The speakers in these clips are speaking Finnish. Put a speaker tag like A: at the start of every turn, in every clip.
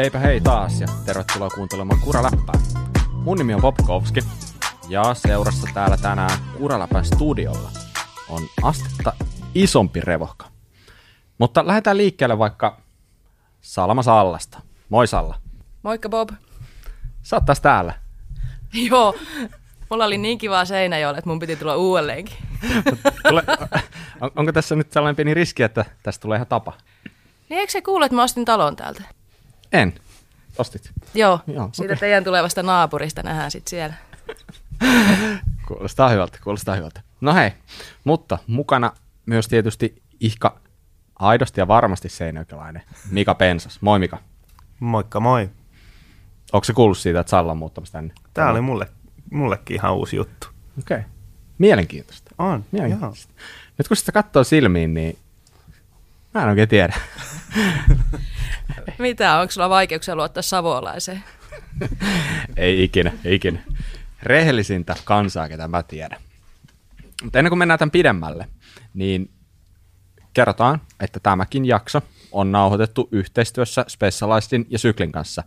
A: heipä hei taas ja tervetuloa kuuntelemaan Kuraläppää. Mun nimi on Popkovski ja seurassa täällä tänään Kuraläpän studiolla on astetta isompi revohka. Mutta lähdetään liikkeelle vaikka Salma Sallasta. Moi Salla.
B: Moikka Bob.
A: Sä oot taas täällä.
B: Joo, mulla oli niin kiva Seinäjoella, että mun piti tulla uudelleenkin.
A: Tule, on, onko tässä nyt sellainen pieni riski, että tästä tulee ihan tapa?
B: Niin eikö se kuule, että mä ostin talon täältä?
A: En. Ostit.
B: Joo,
A: Joo,
B: siitä
A: okei.
B: teidän tulevasta naapurista nähdään sitten siellä.
A: Kuulostaa hyvältä, kuulostaa hyvältä. No hei, mutta mukana myös tietysti ihka aidosti ja varmasti seinäjokilainen Mika Pensas. Moi Mika.
C: Moikka moi.
A: Onko se kuullut siitä, että Salla on muuttamassa tänne?
C: Tämä oli mulle, mullekin ihan uusi juttu.
A: Okei. Okay. Mielenkiintoista.
C: On, joo.
A: Mielenkiintoista. Nyt kun sitä katsoo silmiin, niin mä en oikein tiedä.
B: Mitä, onko sulla vaikeuksia luottaa savolaiseen?
A: ei ikinä, ei ikinä. Rehellisintä kansaa, ketä mä tiedän. Mutta ennen kuin mennään tämän pidemmälle, niin kerrotaan, että tämäkin jakso on nauhoitettu yhteistyössä Specialistin ja Syklin kanssa.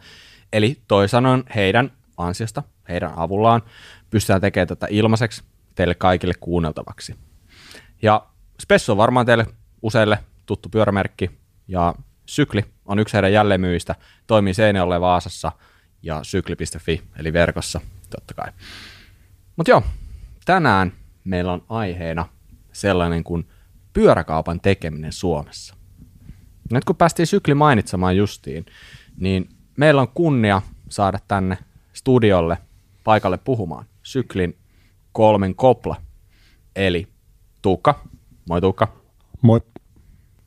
A: Eli toisin sanoen heidän ansiosta, heidän avullaan, pystytään tekemään tätä ilmaiseksi teille kaikille kuunneltavaksi. Ja Spessu on varmaan teille useille tuttu pyörämerkki, ja Sykli on yksi heidän jälleenmyyjistä, toimii Seinäjoelle Vaasassa ja sykli.fi, eli verkossa totta kai. Mutta joo, tänään meillä on aiheena sellainen kuin pyöräkaupan tekeminen Suomessa. Nyt kun päästiin sykli mainitsemaan justiin, niin meillä on kunnia saada tänne studiolle paikalle puhumaan syklin kolmen kopla, eli Tuukka, moi Tuukka,
D: Moi.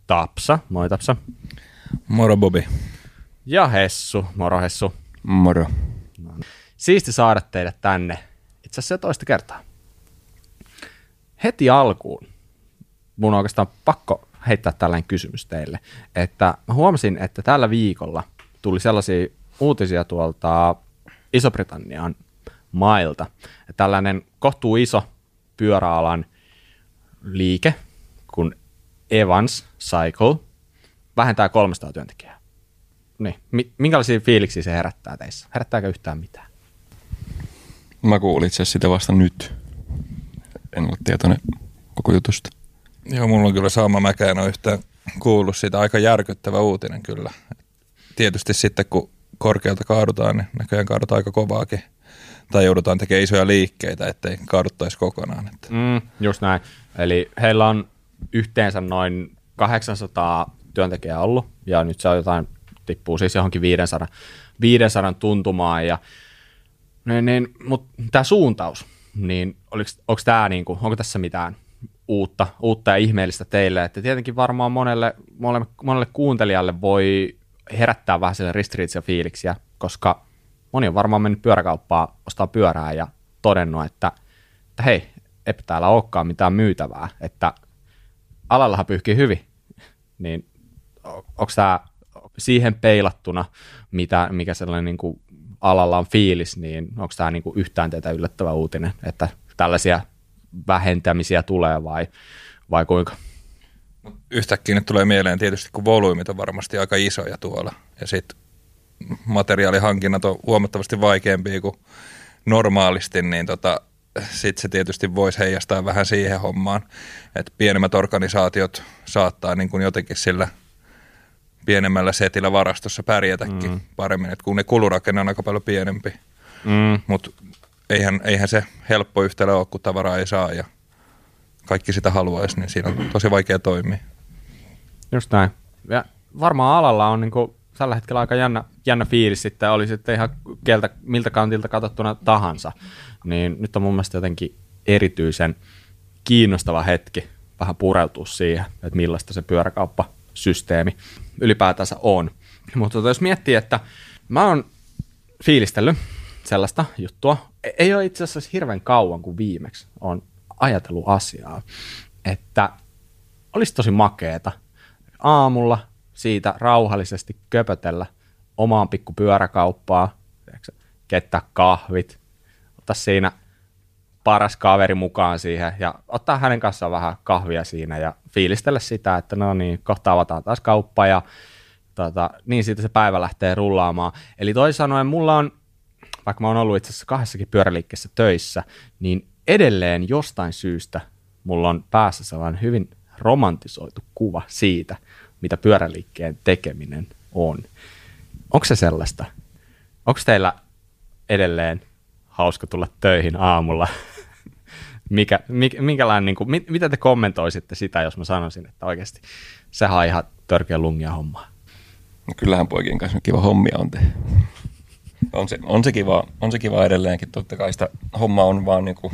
A: Tapsa, moi Tapsa,
D: Moro Bobi.
A: ja Hessu, moro Hessu.
D: Moro.
A: Siisti saada teidät tänne, itse asiassa toista kertaa. Heti alkuun mun on oikeastaan pakko heittää tällainen kysymys teille, että mä huomasin, että tällä viikolla tuli sellaisia uutisia tuolta Iso-Britannian mailta, että tällainen kohtuu iso pyöräalan liike kuin Evans Cycle vähentää 300 työntekijää. Niin. Mi- minkälaisia fiiliksiä se herättää teissä? Herättääkö yhtään mitään?
D: Mä kuulin itse sitä vasta nyt. En ole tietoinen koko jutusta.
E: Joo, mulla on kyllä sama. Mäkään en ole yhtään kuullut sitä. Aika järkyttävä uutinen kyllä. Tietysti sitten kun korkealta kaadutaan, niin näköjään kaadutaan aika kovaakin. Tai joudutaan tekemään isoja liikkeitä, ettei kaaduttaisi kokonaan. Että
A: Mm, just näin. Eli heillä on yhteensä noin 800 työntekijää ollut, ja nyt se on jotain, tippuu siis johonkin 500, 500 tuntumaan, ja niin, niin, mutta tämä suuntaus, niin onko tämä niinku, onko tässä mitään uutta, uutta ja ihmeellistä teille, että tietenkin varmaan monelle, monelle, monelle kuuntelijalle voi herättää vähän sille ristiriitaisia fiiliksiä, koska moni on varmaan mennyt pyöräkauppaan ostaa pyörää ja todennut, että, että hei, eipä täällä olekaan mitään myytävää, että alallahan pyyhkii hyvin, niin onko tämä siihen peilattuna, mitä, mikä sellainen niin kuin alalla on fiilis, niin onko tämä niin kuin yhtään teitä yllättävä uutinen, että tällaisia vähentämisiä tulee vai, vai kuinka?
E: yhtäkkiä nyt tulee mieleen tietysti, kun volyymit on varmasti aika isoja tuolla. Ja sitten materiaalihankinnat on huomattavasti vaikeampia kuin normaalisti, niin tota, sitten se tietysti voisi heijastaa vähän siihen hommaan, että pienemmät organisaatiot saattaa niin kuin jotenkin sillä pienemmällä setillä varastossa pärjätäkin mm. paremmin, että kun ne kulurakenne on aika paljon pienempi.
A: Mm,
E: Mutta eihän, eihän se helppo yhtälö ole, kun tavaraa ei saa ja kaikki sitä haluaisi, niin siinä on tosi vaikea toimia.
A: just näin. Ja varmaan alalla on niin kuin tällä hetkellä aika jännä, jännä fiilis sitten, oli sitten ihan kieltä, miltä kantilta katsottuna tahansa, niin nyt on mun mielestä jotenkin erityisen kiinnostava hetki vähän pureutua siihen, että millaista se pyöräkauppasysteemi ylipäätänsä on. Mutta jos miettii, että mä oon fiilistellyt sellaista juttua, e- ei ole itse asiassa hirveän kauan kuin viimeksi on ajatellut asiaa, että olisi tosi makeeta aamulla siitä rauhallisesti köpötellä omaan pikku pyöräkauppaa, keittää kahvit, ottaa siinä paras kaveri mukaan siihen ja ottaa hänen kanssaan vähän kahvia siinä ja fiilistellä sitä, että no niin, kohta avataan taas kauppa ja tota, niin siitä se päivä lähtee rullaamaan. Eli toisin sanoen mulla on, vaikka mä oon ollut itse asiassa kahdessakin pyöräliikkeessä töissä, niin edelleen jostain syystä mulla on päässä sellainen hyvin romantisoitu kuva siitä, mitä pyöräliikkeen tekeminen on. Onko se sellaista? Onko teillä edelleen hauska tulla töihin aamulla? Mikä, minkälainen, niin kuin, mit, mitä te kommentoisitte sitä, jos mä sanoisin, että oikeasti sehän on ihan törkeä lungia hommaa?
D: No kyllähän poikien kanssa kiva hommia on tehdä. On se, on, se kiva, on se kiva edelleenkin. Totta kai sitä hommaa on vaan niin kuin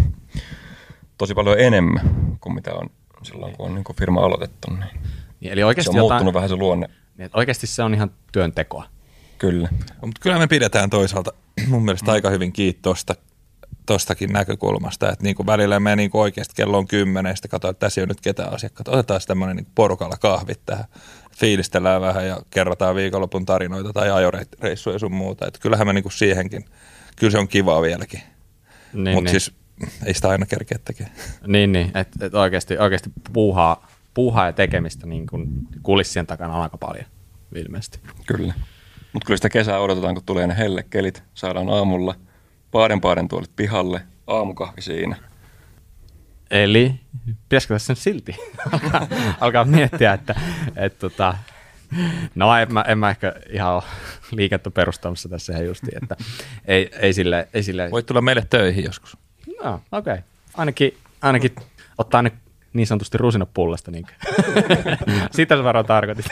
D: tosi paljon enemmän kuin mitä on silloin, kun on niin kuin firma aloitettu. Niin
A: Niin, eli oikeasti,
D: se on
A: jotain,
D: muuttunut vähän se luonne.
A: niin, että oikeasti se on ihan työntekoa.
D: Kyllä.
E: No, mutta kyllä me pidetään toisaalta mun mielestä aika hyvin kiinni tosta, tostakin näkökulmasta, että niin kuin välillä me niin kuin oikeasti kello on kymmenen, ja sitten katsotaan, että tässä ei ole nyt ketään asiakkaita. Otetaan tämmöinen niin porukalla kahvit tähän, fiilistellään vähän ja kerrotaan viikonlopun tarinoita tai ajoreissuja sun muuta. Että kyllähän me niin kuin siihenkin, kyllä se on kivaa vieläkin.
A: Niin,
E: Mutta
A: niin.
E: siis ei sitä aina kerkeä tekemään.
A: Niin, niin että et oikeasti, oikeasti puuhaa, puuhaa ja tekemistä niin kuin kulissien takana on aika paljon ilmeisesti.
D: Kyllä. Mutta kyllä sitä kesää odotetaan, kun tulee ne hellekelit. Saadaan aamulla paaren paaren tuolit pihalle, aamukahvi siinä.
A: Eli pitäisikö tässä silti alkaa, alkaa miettiä, että et, tota, no en mä, en mä ehkä ihan ole liikettä perustamassa tässä ihan justiin, että ei, ei sille, ei sille
E: Voit tulla meille töihin joskus.
A: no, okei, okay. ainakin, ainakin ottaa nyt niin sanotusti rusinat pullasta, niin sitä sä varmaan tarkoitit.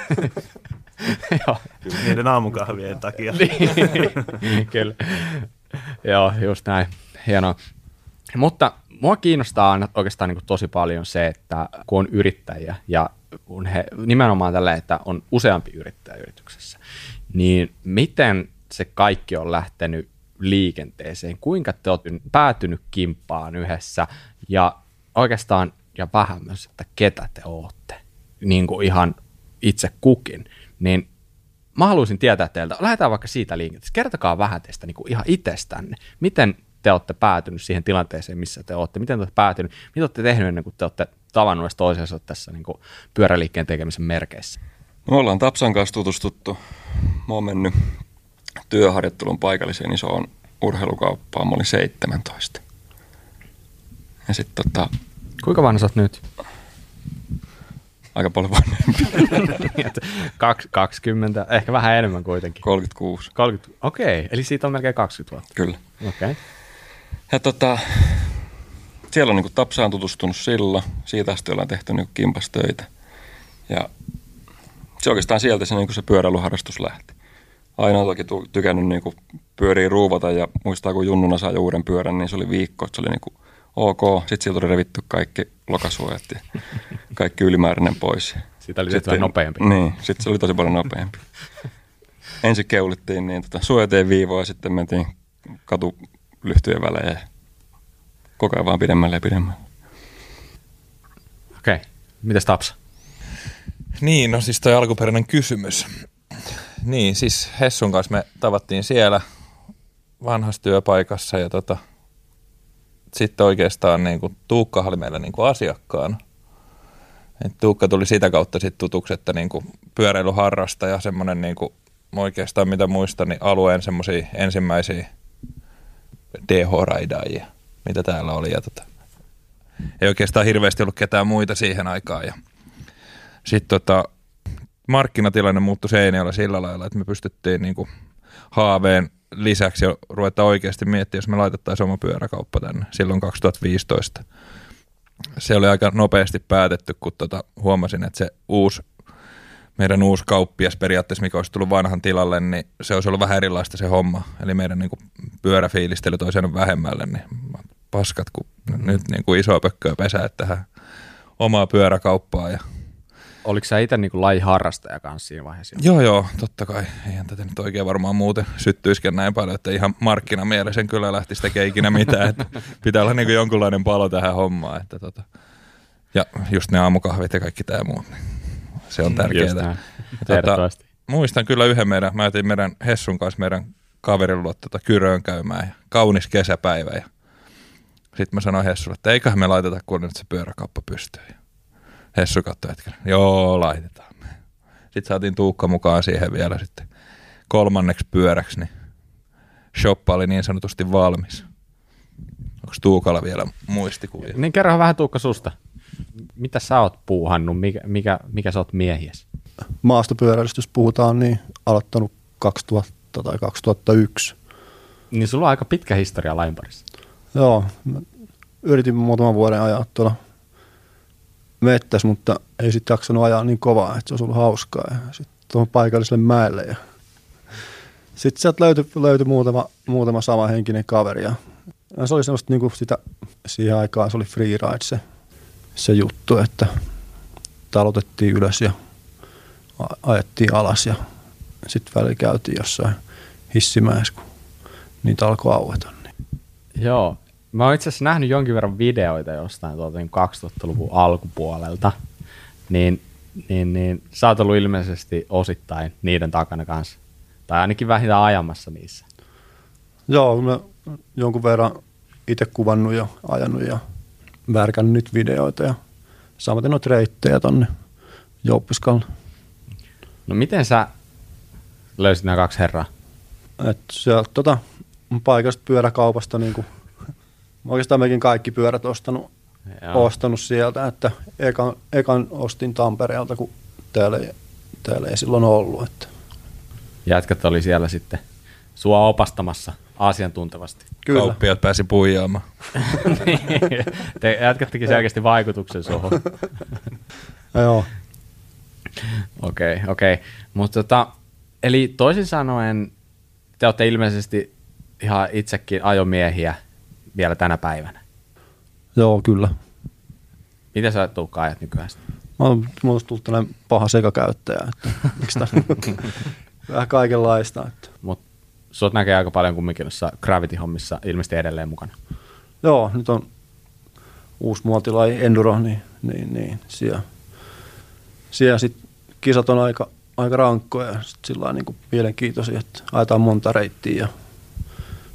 A: Joo.
C: Niiden aamukahvien takia.
A: niin, kyllä. Joo, just näin. Hienoa. Mutta mua kiinnostaa aina oikeastaan niin kuin tosi paljon se, että kun on yrittäjiä ja kun he nimenomaan tällä, että on useampi yrittäjä yrityksessä, niin miten se kaikki on lähtenyt liikenteeseen? Kuinka te olette päätynyt kimppaan yhdessä ja oikeastaan ja vähän myös, että ketä te ootte, niin kuin ihan itse kukin, niin mä haluaisin tietää teiltä, lähdetään vaikka siitä liikenteestä, kertokaa vähän teistä niin kuin ihan itsestänne, miten te olette päätynyt siihen tilanteeseen, missä te olette, miten te olette päätynyt, mitä olette tehnyt ennen kuin te olette tavannut edes toisensa tässä niin kuin pyöräliikkeen tekemisen merkeissä.
D: Me ollaan Tapsan kanssa tutustuttu. Mä oon mennyt työharjoittelun paikalliseen isoon urheilukauppaan. Mä olin 17. Ja sitten tota,
A: Kuinka vanha sä oot nyt?
D: aika paljon vanhempi,
A: Että Kaks- 20, ehkä vähän enemmän kuitenkin.
D: 36.
A: 30, okei, eli siitä on melkein 20 vuotta.
D: Kyllä.
A: Okei.
D: Ja tota, siellä on niin Tapsaan tutustunut silloin. Siitä asti ollaan tehty niin kimpas töitä. Ja se oikeastaan sieltä se, niin se pyöräilyharrastus lähti. Aina on toki tykännyt niin pyöriä ruuvata ja muistaa kun junnuna sai uuden pyörän, niin se oli viikko, että se oli niin ok. Sitten sieltä oli revitty kaikki lokasuojat ja kaikki ylimääräinen pois.
A: Siitä oli sitten vähän nopeampi.
D: Niin, sitten se oli tosi paljon nopeampi. Ensin keulittiin niin tota, suojateen viivoa ja sitten mentiin katulyhtyjen välejä ja koko ajan vaan pidemmälle ja pidemmälle.
A: Okei. Mitäs Tapsa?
E: Niin, no siis toi alkuperäinen kysymys. Niin, siis Hessun kanssa me tavattiin siellä vanhassa työpaikassa ja tota, sitten oikeastaan niin kuin, Tuukka oli meillä niin kuin asiakkaana. Et Tuukka tuli sitä kautta sitten tutuksi, että niin kuin, pyöräilyharrastaja, semmoinen niin kuin, oikeastaan mitä muistan, niin alueen semmoisia ensimmäisiä DH-raidaajia, mitä täällä oli. Ja tota, ei oikeastaan hirveästi ollut ketään muita siihen aikaan. Ja sitten tota, markkinatilanne muuttui Seinäjoella sillä lailla, että me pystyttiin niin kuin haaveen lisäksi ruveta oikeasti miettiä, jos me laitettaisiin oma pyöräkauppa tänne silloin 2015. Se oli aika nopeasti päätetty, kun tota, huomasin, että se uusi, meidän uusi kauppias periaatteessa, mikä olisi tullut vanhan tilalle, niin se olisi ollut vähän erilaista se homma. Eli meidän niin kuin, pyöräfiilistely jäänyt vähemmälle, niin paskat, kun mm-hmm. nyt niin kuin isoa pökköä pesää tähän omaa pyöräkauppaa ja
A: Oliko sä itse niin lajiharrastaja kanssa siinä vaiheessa?
E: Joo, joo, totta kai. Eihän tätä nyt oikein varmaan muuten syttyisikään näin paljon, että ihan markkinamielisen kyllä lähtisi tekemään ikinä mitään. Että pitää olla niin kuin jonkunlainen palo tähän hommaan. Että tota. Ja just ne aamukahvit ja kaikki tämä muut. Niin se on
A: Just
E: tärkeää. Tota, muistan kyllä yhden meidän, mä jätin meidän Hessun kanssa meidän kaverin luo tota Kyröön käymään ja kaunis kesäpäivä. Ja sitten mä sanoin Hessulle, että eiköhän me laiteta kun nyt se pyöräkauppa pystyy. Hessu katsoi hetken, joo laitetaan. Sitten saatiin Tuukka mukaan siihen vielä sitten kolmanneksi pyöräksi, niin shoppa oli niin sanotusti valmis. Onko Tuukalla vielä muistikuvia?
A: Niin kerro vähän Tuukka susta. Mitä sä oot puuhannut? Mikä, mikä, mikä sä oot miehies?
F: Maastopyöräilystä, jos puhutaan, niin aloittanut 2000 tai 2001.
A: Niin sulla on aika pitkä historia lain parissa.
F: Joo, mä yritin muutaman vuoden ajaa tuolla mettässä, mutta ei sitten jaksanut ajaa niin kovaa, että se olisi ollut hauskaa. Ja sitten tuohon paikalliselle mäelle. Ja sitten sieltä löytyi, löytyi muutama, muutama samanhenkinen kaveri. Ja se oli semmoista niin kuin sitä, siihen aikaan se oli freeride se, se juttu, että talotettiin ylös ja ajettiin alas ja sitten välillä käytiin jossain hissimäessä, kun niitä alkoi aueta. Niin.
A: Joo. Mä oon itse asiassa nähnyt jonkin verran videoita jostain tuolta niin 2000-luvun alkupuolelta. Niin, niin, niin sä oot ollut ilmeisesti osittain niiden takana kanssa. Tai ainakin vähintään ajamassa niissä.
F: Joo, mä jonkun verran itse kuvannut ja ajanut ja värkännyt nyt videoita ja samaten noita reittejä tonne Jouppiskalle.
A: No miten sä löysit nämä kaksi herraa?
F: Et sieltä tota, paikasta pyöräkaupasta niin kuin, oikeastaan mekin kaikki pyörät ostanut,
A: Joo.
F: ostanut sieltä, että ekan, ekan ostin Tampereelta, kun täällä ei, täällä ei silloin ollut. Että.
A: Jätkät oli siellä sitten sua opastamassa asiantuntevasti.
F: Kyllä.
E: Kauppiaat pääsi puijaamaan.
A: Te jätkät teki selkeästi vaikutuksen suhun.
F: Ja joo,
A: Okei, okay, okei. Okay. Mutta tota, eli toisin sanoen, te olette ilmeisesti ihan itsekin ajomiehiä vielä tänä päivänä.
F: joo, kyllä.
A: Miten sä Tuukka ajat nykyään? sitten?
F: Mä oon mulla tullut tällainen paha sekakäyttäjä, että miksi tää, vähän kaikenlaista. Että.
A: Mut sut näkee aika paljon kumminkin noissa Gravity-hommissa ilmeisesti edelleen mukana.
F: Joo, nyt on uusi muotilaji Enduro, niin, niin, niin siellä, siellä sit kisat on aika, aika rankkoja ja sit sillä niin mielenkiintoisia, että ajetaan monta reittiä ja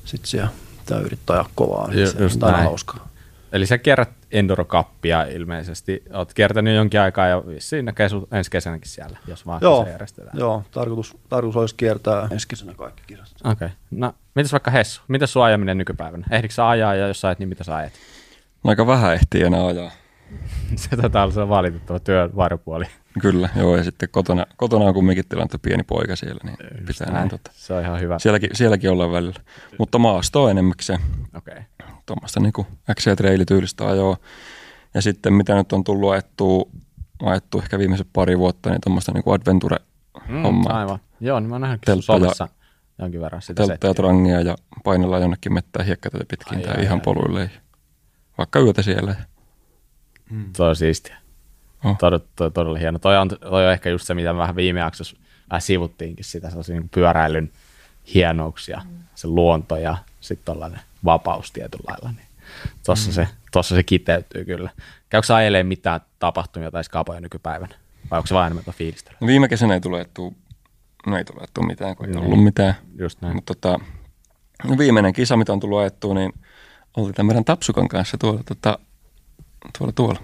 F: sitten siellä pitää yrittää ajaa kovaa, niin se on aina hauskaa.
A: Eli sä kierrät Enduro-kappia ilmeisesti. Oot kiertänyt jonkin aikaa ja vissiin näkee sut ensi kesänäkin siellä, jos vaan
F: Joo,
A: se järjestetään.
F: joo tarkoitus, tarkoitus olisi kiertää ensi kesänä kaikki kisat.
A: Okei. Okay. No, mitäs vaikka Hessu? Mitäs sun ajaminen nykypäivänä? Ehdikö sä ajaa ja jos sä ajat, niin mitä sä ajat?
D: Aika vähän ehtii enää ajaa.
A: se olla se valitettava työn varjopuoli.
D: Kyllä, joo, ja sitten kotona, kotona on kumminkin tilanne pieni poika siellä, niin pitää näin, tota,
A: Se on ihan hyvä.
D: sielläkin, sielläkin ollaan välillä. Mutta maasto on enemmäkseen
A: Okei. Okay.
D: tuommoista niinku X- trailityylistä ajoa. Ja sitten mitä nyt on tullut ajettua, ajettu ehkä viimeiset pari vuotta, niin tuommoista niinku adventure hommaa.
A: Mm, aivan. Joo, niin mä oon nähnyt somessa jonkin verran sitä
D: Teltta ja trangia ja painellaan jonnekin mettään hiekkatöitä pitkin
A: Ai,
D: tai
A: ai,
D: ihan
A: ai.
D: poluille. Vaikka yötä siellä.
A: Toi on siistiä.
D: Oh.
A: Todella, toi, todella hieno. Toi on, toi on ehkä just se, mitä me vähän viime jaksossa vähän sivuttiinkin sitä, sellaisia niin pyöräilyn hienouksia, se luonto ja sitten tällainen vapaus tietyllä lailla. Niin tossa, mm. se, tossa se kiteytyy kyllä. Käykö sä ajelemaan mitään tapahtumia tai skapoja nykypäivänä? Vai onko se vain enemmän fiilistä?
D: No viime kesänä ei tule ajettua, no ei tule ajettua mitään, kun ei
A: Niin.
D: ollut mitään.
A: Just näin.
D: Mutta tota, no viimeinen kisa, mitä on tullut ajettua, niin oltiin tämän meidän Tapsukan kanssa tuolla, tota, tuolla, tuolla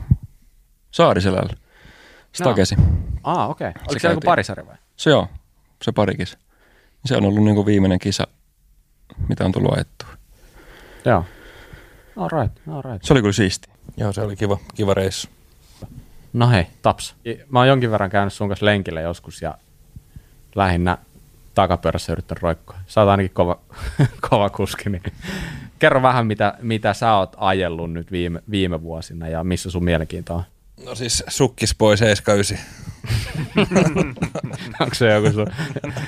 D: Saariselällä. Stakesi.
A: Aa, okei. Okay. Oliko
D: Se
A: joku parisarja vai?
D: Se joo, se pari kisa. Se on ollut niin kuin viimeinen kisa, mitä on tullut ajettua.
A: Joo. All right, all right.
D: Se oli kyllä siisti.
E: Joo, se oli kiva, kiva reissu.
A: No hei, Taps. Mä oon jonkin verran käynyt sun kanssa lenkillä joskus ja lähinnä takapyörässä yrittänyt roikkoa. Sä oot ainakin kova, kova kuski, niin kerro vähän, mitä, mitä sä oot ajellut nyt viime, viime vuosina ja missä sun mielenkiinto on.
E: No siis sukkis pois 79.
A: Onko se joku sun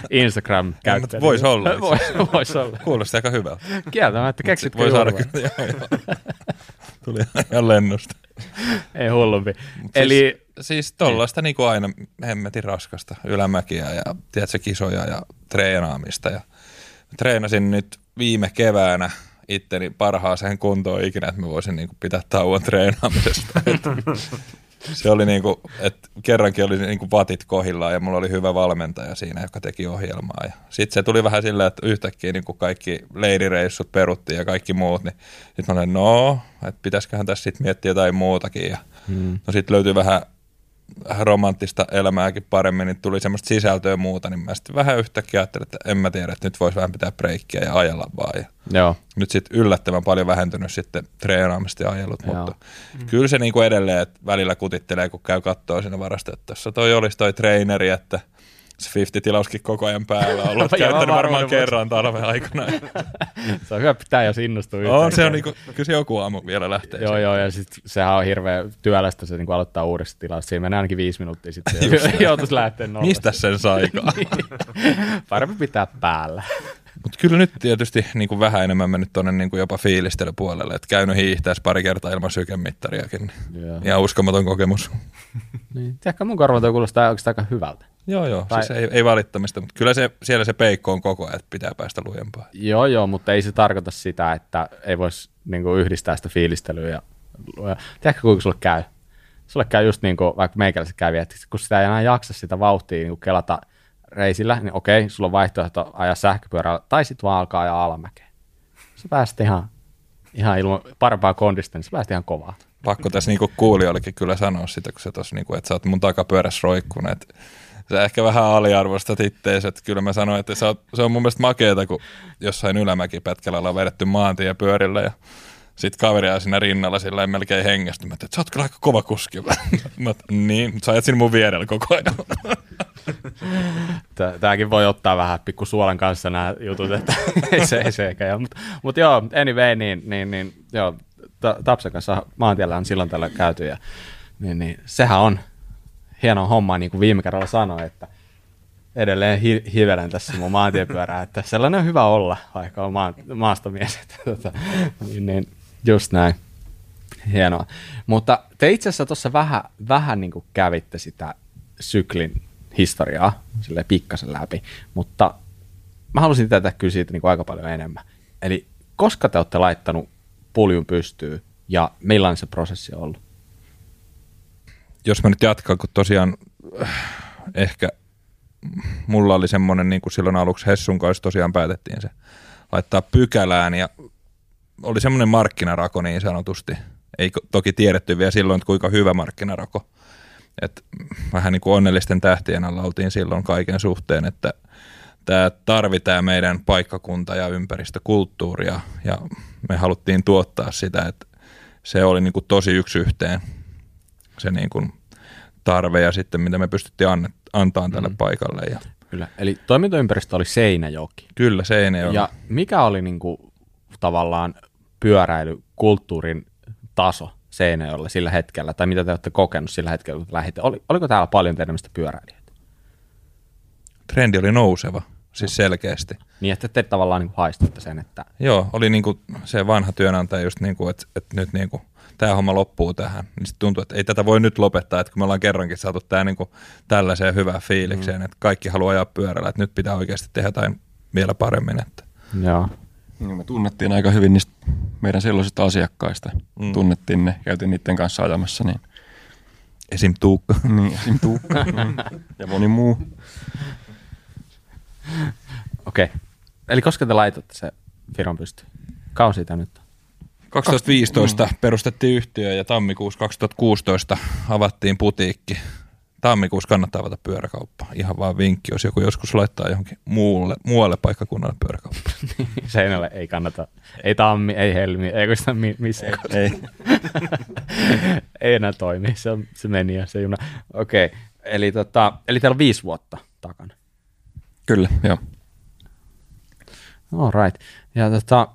A: instagram käyttäjä?
E: Vois olla
A: Vois, vois olla.
E: Kuulosti aika hyvältä.
A: Kieltämättä, keksit
E: Sitten voi saada kyllä. Joo, joo. Tuli ihan lennosta.
A: Ei hullumpi.
E: Siis,
A: Eli
E: siis tollaista niin kuin aina hemmetin raskasta ylämäkiä ja tiedätkö, kisoja ja treenaamista. Ja treenasin nyt viime keväänä itteni parhaaseen kuntoon ikinä, että mä voisin niin kuin pitää tauon treenaamisesta. Se oli niin kuin, että kerrankin oli niin kuin vatit kohillaan ja mulla oli hyvä valmentaja siinä, joka teki ohjelmaa. Ja sitten se tuli vähän silleen, että yhtäkkiä niin kuin kaikki leirireissut peruttiin ja kaikki muut, niin sitten mä olin, no, että pitäisiköhän tässä sitten miettiä jotain muutakin. Ja
A: hmm.
E: No sitten löytyi vähän romanttista elämääkin paremmin, niin tuli semmoista sisältöä ja muuta, niin mä sitten vähän yhtäkkiä ajattelin, että en mä tiedä, että nyt voisi vähän pitää breikkiä ja ajella vaan. Ja
A: Joo.
E: nyt sitten yllättävän paljon vähentynyt sitten treenaamista ja ajelut,
A: Joo.
E: mutta kyllä se niinku edelleen, että välillä kutittelee, kun käy kattoo siinä varastossa. Toi olisi toi treeneri, että se 50-tilauskin koko ajan päällä ollut. Käyttänyt
A: varmaan
E: kerran talven aikana.
A: Se on hyvä pitää, jos innostuu
E: on, se on niinku, kyllä se joku aamu vielä lähtee.
A: Joo, joo, ja sit sehän on hirveä työlästä se niin aloittaa uudesta tilasta. Siinä menee ainakin viisi minuuttia sitten. Joutuisi lähteä nollasta.
E: Mistä sen saikaan?
A: Parempi pitää päällä.
E: Mutta kyllä nyt tietysti niin kuin vähän enemmän mennyt tuonne niin kuin jopa fiilistelypuolelle, että käynyt hiihtäessä pari kertaa ilman sykemittariakin. Ja uskomaton kokemus.
A: Niin. Tiedätkö, mun korvalta kuulostaa oikeastaan aika hyvältä.
E: Joo, joo,
A: Tai-
E: siis ei, ei valittamista, mutta kyllä se, siellä se peikko on koko ajan, että pitää päästä lujempaan.
A: Joo, joo, mutta ei se tarkoita sitä, että ei voisi niin kuin, yhdistää sitä fiilistelyä. Ja, ja tiedätkö, kuinka sulle käy? Sulle käy just niin kuin vaikka meikäläiset kävi, että kun sitä ei enää jaksa sitä vauhtia niin kuin kelata reisillä, niin okei, sulla on vaihtoehto ajaa sähköpyörällä, tai sitten vaan alkaa ajaa alamäkeen. Sä pääset ihan, ihan ilman parempaa kondista, niin sä pääset ihan kovaa.
E: Pakko tässä niinku kuulijoillekin kyllä sanoa sitä, kun sä tos, niinku, että sä oot mun takapyörässä roikkunut, että sä ehkä vähän aliarvostat ittees, että kyllä mä sanoin, että oot, se on mun mielestä makeeta, kun jossain ylämäkipätkällä ollaan vedetty maantie pyörillä ja sitten kaveri ajaa siinä rinnalla sillä ei melkein hengästy. Mä ajattelin, että sä oot kyllä aika kova kuski. Mä, niin, sä ajat siinä mun vierellä koko ajan.
A: Tääkin voi ottaa vähän pikku suolan kanssa nämä jutut, että ei se, ei se eikä. Mutta mut joo, anyway, niin, niin, niin joo, Ta- Tapsen kanssa maantiellä on silloin tällä käyty ja niin, niin, sehän on hieno homma, niin kuin viime kerralla sanoin, että edelleen hi- hivelen tässä mun maantiepyörää, että sellainen on hyvä olla, vaikka on maa- maastomies. Tota, niin, niin, just näin. Hienoa. Mutta te itse asiassa tuossa vähän, vähän niin kuin kävitte sitä syklin historiaa sille pikkasen läpi, mutta mä halusin tätä kyllä siitä niin kuin aika paljon enemmän. Eli koska te olette laittanut puljun pystyyn ja millainen se prosessi on ollut?
E: Jos mä nyt jatkan, kun tosiaan äh, ehkä mulla oli semmoinen, niin kuin silloin aluksi Hessun kanssa tosiaan päätettiin se laittaa pykälään ja oli semmoinen markkinarako niin sanotusti. Ei toki tiedetty vielä silloin, että kuinka hyvä markkinarako. Et vähän niin kuin onnellisten tähtien alla oltiin silloin kaiken suhteen, että tämä tarvitaan meidän paikkakunta ja ympäristökulttuuria ja me haluttiin tuottaa sitä, että se oli niin kuin tosi yksi yhteen se niin kuin tarve ja sitten mitä me pystyttiin anne, antaa tälle mm. paikalle. Ja
A: Kyllä. Eli toimintaympäristö oli Seinäjoki.
E: kyllä se ei ole.
A: Ja mikä oli niin kuin, tavallaan pyöräilykulttuurin taso Seinäjoella sillä hetkellä, tai mitä te olette kokenut sillä hetkellä, kun te lähditte? Oli, oliko täällä paljon teidän pyöräilijöitä?
E: trendi oli nouseva, siis selkeästi.
A: Niin, että te tavallaan niin kuin haistitte sen, että
E: Joo, oli niinku se vanha työnantaja just niinku, että, että nyt niinku, tämä homma loppuu tähän. Niin sitten tuntuu, että ei tätä voi nyt lopettaa, että kun me ollaan kerrankin saatu tämä niinku tällaiseen hyvään fiilikseen, mm. että kaikki haluaa ajaa pyörällä, että nyt pitää oikeasti tehdä jotain vielä paremmin. Että.
A: joo,
D: Niin me tunnettiin aika hyvin niistä meidän silloisista asiakkaista.
E: Mm.
D: Tunnettiin ne, käytiin niiden kanssa ajamassa. Niin,
E: Esim. Tuukka.
D: niin esim. Tuukka ja moni muu.
A: okei. Okay. Eli koska te laitatte se firman pystyyn? Kauan siitä nyt on?
E: 2015 perustettiin yhtiö ja tammikuussa 2016 avattiin putiikki. Tammikuussa kannattaa avata pyöräkauppa. Ihan vaan vinkki, jos joku joskus laittaa johonkin muulle, muualle paikkakunnalle pyöräkauppa.
A: Seinälle ei kannata. Ei Tammi, ei Helmi, ei oikeastaan mi- missään.
D: Ei.
A: ei enää toimi. Se, on, se meni ja se juna. Okei. Okay. Eli, tota, eli teillä on viisi vuotta takana.
D: Kyllä, joo.
A: All right. Ja tota,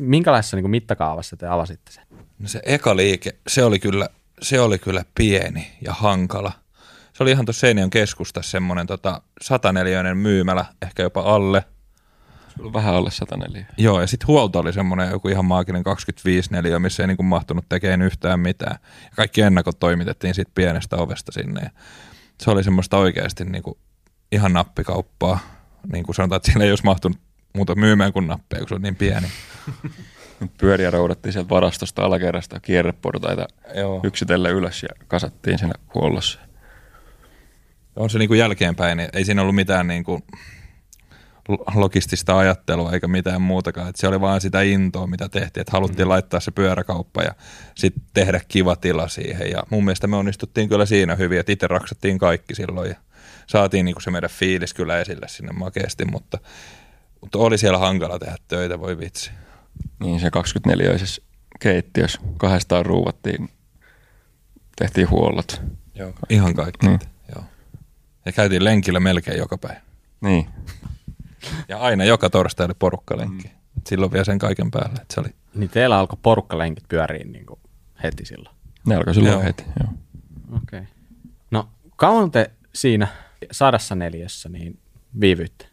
A: minkälaisessa niin mittakaavassa te avasitte sen?
E: No se eka liike, se oli kyllä, se oli kyllä pieni ja hankala. Se oli ihan tuossa Seinäjoen keskustassa semmoinen tota, sataneliöinen myymälä, ehkä jopa alle.
D: Vähän alle 104.
E: Joo, ja sitten huolto oli semmoinen joku ihan maaginen 25 neliö, missä ei niinku mahtunut tekemään yhtään mitään. Ja kaikki ennakot toimitettiin siitä pienestä ovesta sinne. Ja se oli semmoista oikeasti niinku ihan nappikauppaa. Niin kuin sanotaan, että siellä ei olisi mahtunut muuta myymään kuin nappeja, kun se on niin pieni.
D: Pyöriä roudattiin sieltä varastosta alakerrasta kierreportaita
E: Joo.
D: yksitellen ylös ja kasattiin siinä huollossa.
E: On se niinku jälkeenpäin, niin ei siinä ollut mitään niinku lo- logistista ajattelua eikä mitään muutakaan. Et se oli vaan sitä intoa, mitä tehtiin, että haluttiin mm. laittaa se pyöräkauppa ja sitten tehdä kiva tila siihen. Ja mun mielestä me onnistuttiin kyllä siinä hyvin, että itse raksattiin kaikki silloin ja saatiin niinku se meidän fiilis kyllä esille sinne makeasti, mutta, mutta oli siellä hankala tehdä töitä, voi vitsi.
D: Niin se 24-öisessä keittiössä kahdestaan ruuvattiin, tehtiin huollot.
E: Joo. Ihan kaikki.
D: Niin.
E: Joo. Ja käytiin lenkillä melkein joka päivä.
D: Niin,
E: Ja aina joka torstai oli porukkalenkki. Mm. Silloin vielä sen kaiken päälle. Että se oli,
A: Niin teillä alkoi porukkalenkit pyöriä niin kuin heti silloin.
D: ne alkoi silloin
E: Joo.
D: heti. Joo.
A: Okei. Okay. No kauan te siinä sadassa neljässä niin viivyitte?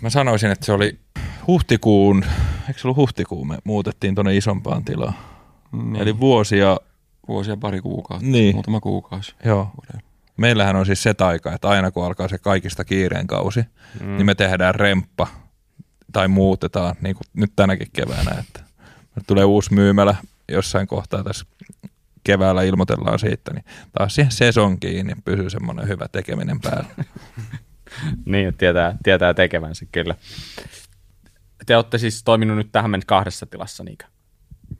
E: Mä sanoisin, että se oli huhtikuun, eikö se ollut huhtikuun, me muutettiin tuonne isompaan tilaan.
D: Niin.
E: Eli vuosia,
D: vuosia pari kuukautta,
E: Niin.
D: muutama kuukausi.
E: joo. Meillähän on siis se taika, että aina kun alkaa se kaikista kiireen kausi, mm. niin me tehdään remppa tai muutetaan, niin kuin nyt tänäkin keväänä, että tulee uusi myymälä jossain kohtaa tässä keväällä ilmoitellaan siitä, niin taas siihen sesonkiin niin pysyy semmoinen hyvä tekeminen päällä.
A: Niin, tietää, tietää tekevänsä kyllä. Te olette siis toiminut nyt tähän mennessä kahdessa tilassa, niinkö?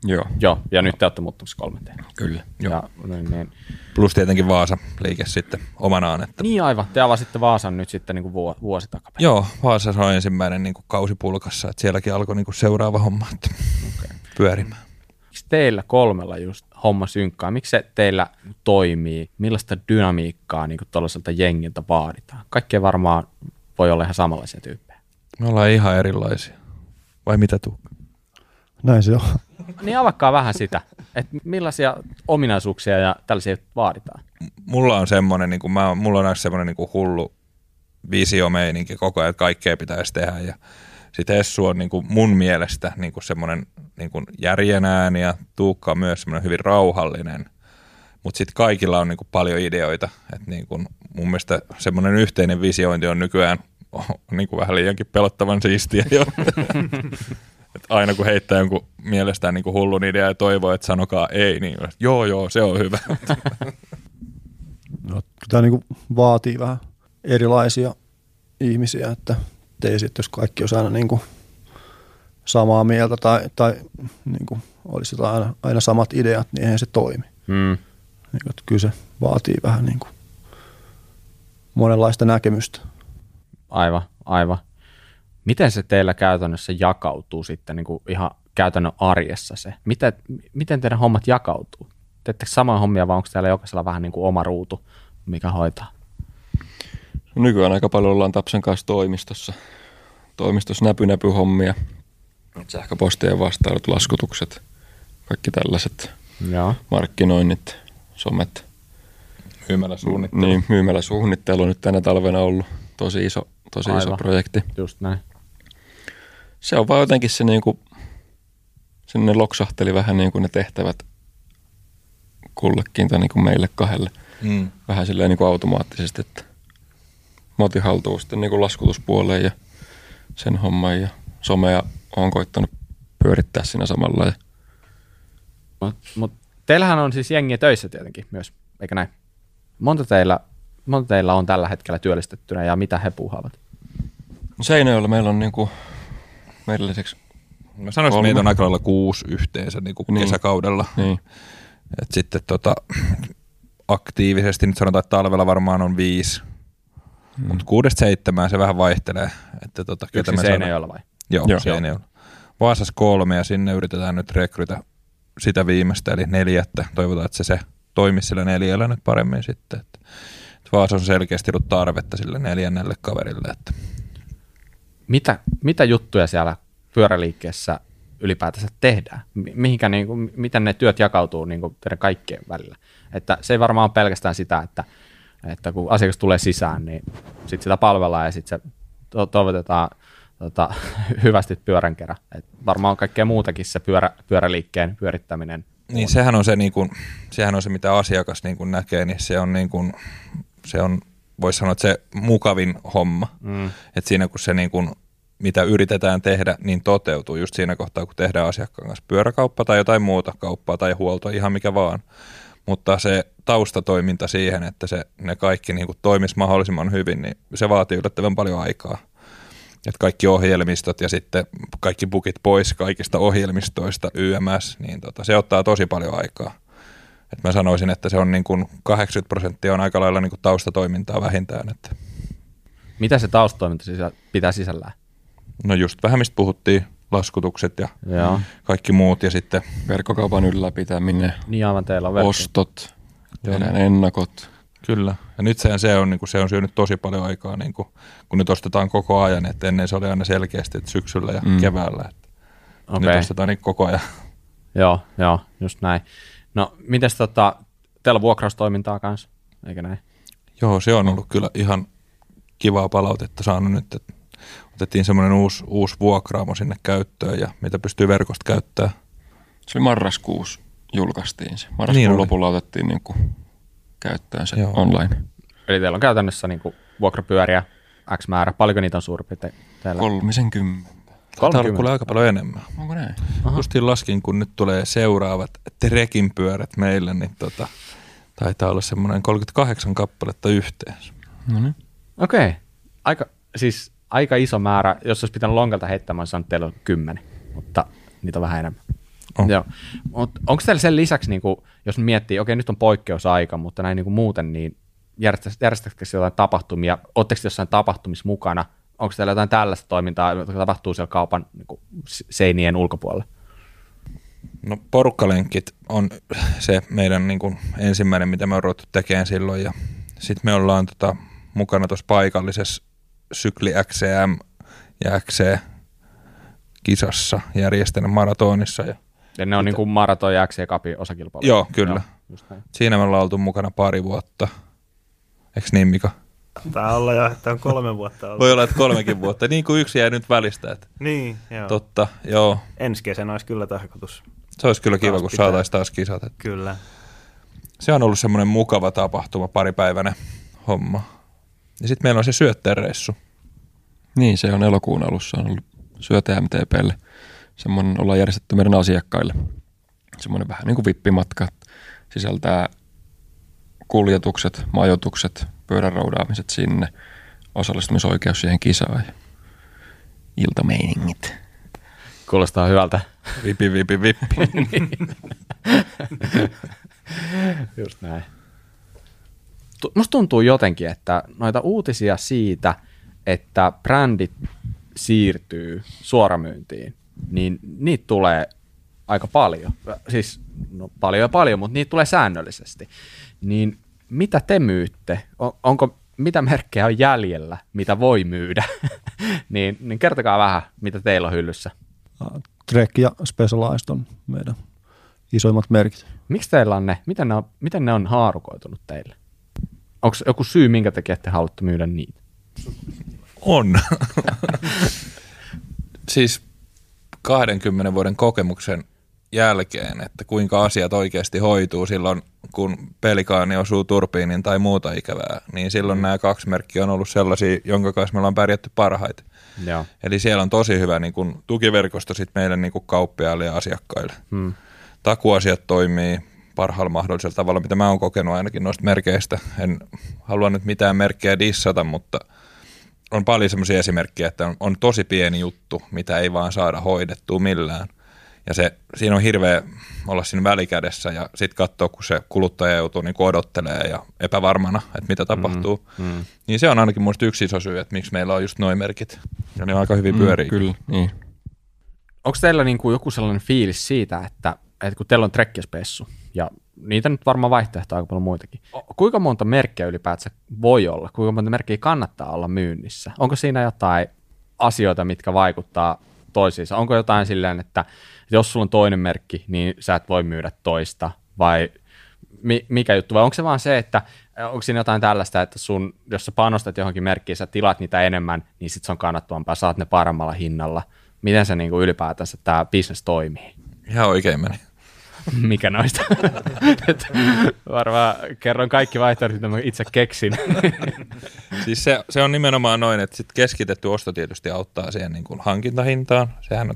D: Joo,
A: Joo, ja nyt te olette muuttumassa kolmanteen.
D: kyllä.
E: Joo.
A: Ja, niin, niin.
E: Plus tietenkin Vaasa liike sitten omanaan. Että
A: niin aivan, te avasitte Vaasan nyt sitten niin kuin vuo, vuosi takapäin.
E: Joo, Vaasassa on ensimmäinen niin kuin kausi pulkassa, että sielläkin alkoi niin kuin seuraava homma että okay. pyörimään.
A: Miksi teillä kolmella just homma synkkaa? Miksi se teillä toimii? Millaista dynamiikkaa niin tuollaiselta jengiltä vaaditaan? Kaikkea varmaan voi olla ihan samanlaisia tyyppejä.
E: Me ollaan ihan erilaisia. Vai mitä tuu?
F: Näin se on.
A: Niin avakkaa vähän sitä, että millaisia ominaisuuksia ja tällaisia vaaditaan.
E: Mulla on semmoinen, niin kuin mä, mulla on aina semmoinen niin kuin hullu visiomeininki koko ajan, että kaikkea pitäisi tehdä. Ja sitten Essu on niin kuin mun mielestä niin kuin semmoinen niin kuin järjen ääni ja Tuukka on myös semmoinen hyvin rauhallinen. Mutta sitten kaikilla on niin kuin paljon ideoita. Et niin kuin mun mielestä semmoinen yhteinen visiointi on nykyään on niin kuin vähän liiankin pelottavan siistiä jo. Et aina kun heittää jonkun mielestään niin kuin hullun idea ja toivoo, että sanokaa ei, niin joo joo, se on hyvä.
F: No, tämä niin vaatii vähän erilaisia ihmisiä, että ei sitten, jos kaikki olisi aina niin kuin samaa mieltä tai, tai niin kuin olisi aina, aina samat ideat, niin eihän se toimi.
A: Mm.
F: Niin että kyllä se vaatii vähän niin kuin monenlaista näkemystä.
A: Aivan, aivan. Miten se teillä käytännössä jakautuu sitten niin kuin ihan käytännön arjessa se? Miten, miten teidän hommat jakautuu? Teette samoja hommia vai onko teillä jokaisella vähän niin kuin oma ruutu, mikä hoitaa?
D: Nykyään aika paljon ollaan Tapsan kanssa toimistossa. Toimistossa näpy näpy hommia. Sähköpostien vastailut, laskutukset, kaikki tällaiset
A: Joo.
D: markkinoinnit, somet.
E: Myymällä suunnittelu.
D: Niin, myymäläsuunnittelu on nyt tänä talvena ollut tosi iso, tosi iso
A: Aivan.
D: projekti.
A: Just näin.
D: Se on vaan jotenkin se niin kuin, sinne loksahteli vähän niin kuin ne tehtävät kullekin tai niin kuin meille kahdelle.
E: Mm.
D: Vähän silleen niin kuin automaattisesti, että mä otin haltuun sitten niin kuin laskutuspuoleen ja sen homman ja somea on koittanut pyörittää siinä samalla. Ja
A: Mutta mut, teillähän on siis jengiä töissä tietenkin myös, eikö näin? Monta teillä, monta teillä on tällä hetkellä työllistettynä ja mitä he puuhaavat?
D: Seinäjoella meillä on niin kuin, meidän lisäksi,
E: Mä sanoisin, että on aika lailla kuusi yhteensä niin kuin
D: Niin.
E: kesäkaudella.
D: niin,
E: Et sitten tota, aktiivisesti, nyt sanotaan, että talvella varmaan on viisi. Mm. Mutta kuudesta seitsemään se vähän vaihtelee. Että tota, ketä saadaan-
A: Seinäjoella vai?
E: Joo,
D: Joo.
E: Seinäjoella. Vaasassa kolme ja sinne yritetään nyt rekrytä sitä viimeistä, eli neljättä. Toivotaan, että se, se toimisi sillä neljällä nyt paremmin sitten. Että, että Vaasa on selkeästi ollut tarvetta sille neljännelle kaverille. Että.
A: Mitä, mitä juttuja siellä pyöräliikkeessä ylipäätänsä tehdään? Mi- Mihinkä, niin kuin, miten ne työt jakautuu niin kuin teidän kaikkien välillä? Että se ei varmaan ole pelkästään sitä, että, että kun asiakas tulee sisään, niin sitten sitä palvellaan ja sitten se to- toivotetaan tota, hyvästi pyörän kerran. Et varmaan on kaikkea muutakin se pyörä, pyöräliikkeen pyörittäminen.
E: Niin sehän on se, niin kuin, sehän on se, mitä asiakas niin kuin näkee, niin se on, niin kuin, se on voisi sanoa, että se mukavin homma.
A: Mm.
E: Että siinä kun se niin kuin, mitä yritetään tehdä, niin toteutuu just siinä kohtaa, kun tehdään asiakkaan kanssa pyöräkauppa tai jotain muuta kauppaa tai huolto, ihan mikä vaan. Mutta se taustatoiminta siihen, että se, ne kaikki niin kuin toimisi mahdollisimman hyvin, niin se vaatii yllättävän paljon aikaa. että kaikki ohjelmistot ja sitten kaikki bukit pois kaikista ohjelmistoista YMS, niin tota, se ottaa tosi paljon aikaa. Et mä sanoisin, että se on niin kuin 80 prosenttia on aika lailla niin kuin taustatoimintaa vähintään. Että.
A: Mitä se taustatoiminta sisä, pitää sisällään?
E: No just vähän mistä puhuttiin, laskutukset ja
A: Joo.
E: kaikki muut ja sitten
D: Verkkokaupan ylläpitäminen,
A: Niin aivan teillä on verkko.
D: ostot, tehdään ennakot.
E: Kyllä. Ja nyt se, se on, niin kuin, se on syönyt tosi paljon aikaa, niin kuin, kun nyt ostetaan koko ajan. Että ennen se oli aina selkeästi, että syksyllä ja
D: Mm.
E: keväällä. Että
A: Okei.
E: Nyt ostetaan niin koko ajan.
A: Joo, joo, just näin. No, mites tota, teillä on vuokraustoimintaa kanssa, eikö näin?
E: Joo, se on ollut kyllä ihan kivaa palautetta saanut nyt. Että otettiin semmoinen uusi, uusi vuokraamo sinne käyttöön ja mitä pystyy verkosta käyttämään.
D: Se oli marraskuussa julkaistiin se. Marraskuun
E: Niin oli.
D: lopulla otettiin niin kuin käyttöön se
E: Joo.
D: online.
A: Eli teillä on käytännössä niin kuin, vuokrapyöriä X määrä. Paljonko niitä on suurin piirtein teillä?
D: Kolmisen kymmentä.
E: Taitaa olla kuule aika paljon enemmän.
D: Onko näin?
E: Aha. Justiin laskin, kun nyt tulee seuraavat trekin pyörät meille, niin tota, taitaa olla semmoinen 38 kappaletta yhteensä.
D: No niin.
A: Okei. Aika, siis aika iso määrä. Jos olisi pitänyt lonkalta heittää, mä olisin sanonut, että teillä on kymmenen, mutta niitä on vähän enemmän.
E: On.
A: Joo. Mut onko teillä sen lisäksi, niin kuin, jos miettii, okei nyt on poikkeusaika, mutta näin niin kuin muuten, niin järjestä- järjestätkö jotain tapahtumia, oletteko te jossain tapahtumissa mukana, onko teillä jotain tällaista toimintaa, joka tapahtuu siellä kaupan niin kuin, seinien ulkopuolella?
E: No porukkalenkit on se meidän niin kuin ensimmäinen, mitä me on ruvettu tekemään silloin. Ja sitten me ollaan tota, mukana tuossa paikallisessa Sykli XCM ja XC kisassa järjestänyt maratonissa. Ja
A: Ja ne on niin kuin maraton ja XC Cupin osakilpailu.
E: Joo, kyllä.
A: just näin.
E: siinä me ollaan oltu mukana pari vuotta. Eikö niin, Mika?
C: Tää olla jo, että on kolme vuotta ollut.
E: Voi olla, että kolmekin vuotta. Niin kuin yksi jäi nyt välistä. Että
C: Niin, joo.
E: totta, joo.
C: Ensi kesänä olisi kyllä tarkoitus.
E: Se olisi kyllä kiva, kun saataisiin taas kisat. Että
C: Kyllä.
E: Se on ollut semmoinen mukava tapahtuma, paripäiväinen homma. Ja sitten meillä on se syöttereissu.
D: Niin, se on elokuun alussa on ollut syötä MTPlle. Semmoinen ollaan järjestetty meidän asiakkaille. Semmoinen vähän niin kuin vippimatka. Sisältää kuljetukset, majoitukset, pyöränroudaamiset sinne, osallistumisoikeus siihen kisaan ja iltameiningit.
A: Kuulostaa hyvältä.
E: Vipi, vipi, vippi.
A: Just näin. Musta tuntuu jotenkin, että noita uutisia siitä, että brändit siirtyy suoramyyntiin, niin niitä tulee aika paljon. Siis no, paljon ja paljon, mutta niitä tulee säännöllisesti. Niin mitä te myytte? On, onko, mitä merkkejä on jäljellä, mitä voi myydä? niin, niin kertokaa vähän, mitä teillä on hyllyssä.
F: Trek ja Specialized on meidän isoimmat merkit.
A: Miksi teillä on ne? Miten ne on, miten ne on haarukoitunut teille? Onko joku syy, minkä takia te haluatte myydä niitä?
E: on. siis 20 vuoden kokemuksen jälkeen, että kuinka asiat oikeasti hoituu silloin, kun pelikaani osuu turbiinin tai muuta ikävää, niin silloin mm. nämä kaksi merkkiä on ollut sellaisia, jonka kanssa me ollaan pärjätty parhaiten.
A: Joo.
E: Eli siellä on tosi hyvä niin kuin, tukiverkosto sit meidän niin kauppiaille ja asiakkaille.
A: Hmm.
E: Takuasiat toimii parhaalla mahdollisella tavalla, mitä mä oon kokenut ainakin noista merkeistä. En halua nyt mitään merkkejä dissata, mutta on paljon semmoisia esimerkkejä, että on, on tosi pieni juttu, mitä ei vaan saada hoidettua millään. Ja se, siinä on hirveä olla siinä välikädessä ja sitten katsoa, kun se kuluttaja joutuu niin odottelee ja epävarmana, että mitä tapahtuu.
A: Mm. Mm.
E: Niin se on ainakin muista yksi iso syy, että miksi meillä on just noin merkit. Ja ne on aika hyvin pyörii.
D: Mm, kyllä, niin.
A: Onko teillä niinku joku sellainen fiilis siitä, että, että kun teillä on trekkispessu, ja niitä nyt varmaan vaihtoehtoja aika paljon muitakin, kuinka monta merkkiä ylipäätään voi olla? Kuinka monta merkkiä kannattaa olla myynnissä? Onko siinä jotain asioita, mitkä vaikuttaa toisiinsa? Onko jotain silleen, että jos sulla on toinen merkki, niin sä et voi myydä toista, vai mi- mikä juttu? Vai onko se vaan se, että onko siinä jotain tällaista, että sun, jos sä panostat johonkin merkkiin, sä tilaat niitä enemmän, niin sit se on kannattavampaa, saat ne paremmalla hinnalla. Miten se niin kuin ylipäätänsä tämä bisnes toimii?
E: Ihan oikein meni.
A: Mikä noista? Varmaan kerron kaikki vaihtoehdot, mitä mä itse keksin.
E: Siis se, se on nimenomaan noin, että sit keskitetty osto tietysti auttaa siihen niin kuin hankintahintaan. Sehän on,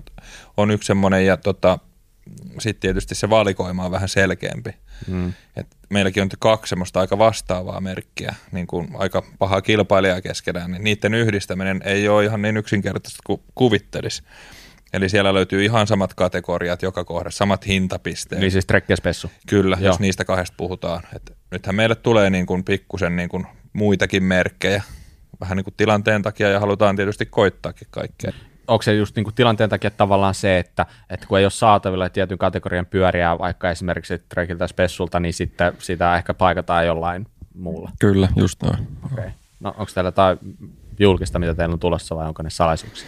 E: on yksi semmoinen, ja tota, sitten tietysti se valikoima on vähän selkeämpi.
A: mm.
E: Et meilläkin on kaksi semmoista aika vastaavaa merkkiä, niin kuin aika pahaa kilpailijaa keskenään, niin niiden yhdistäminen ei ole ihan niin yksinkertaisesti kuin kuvittelisi. Eli siellä löytyy ihan samat kategoriat joka kohdassa, samat hintapisteet.
A: Niin siis Trekki ja Spessu.
E: Kyllä,
A: Joo.
E: jos niistä kahdesta puhutaan. Et nythän meille tulee niin kuin pikkusen niin kuin muitakin merkkejä, vähän niin kuin tilanteen takia, ja halutaan tietysti koittaakin kaikkea.
A: Onko se just niin kuin tilanteen takia tavallaan se, että, että kun ei ole saatavilla tietyn kategorian pyöriä, vaikka esimerkiksi Trekiltä Spessulta, niin sitten sitä ehkä paikataan jollain muulla.
D: Kyllä, just noin.
A: Okay. No onko täällä jotain julkista, mitä teillä on tulossa vai onko ne salaisuuksia?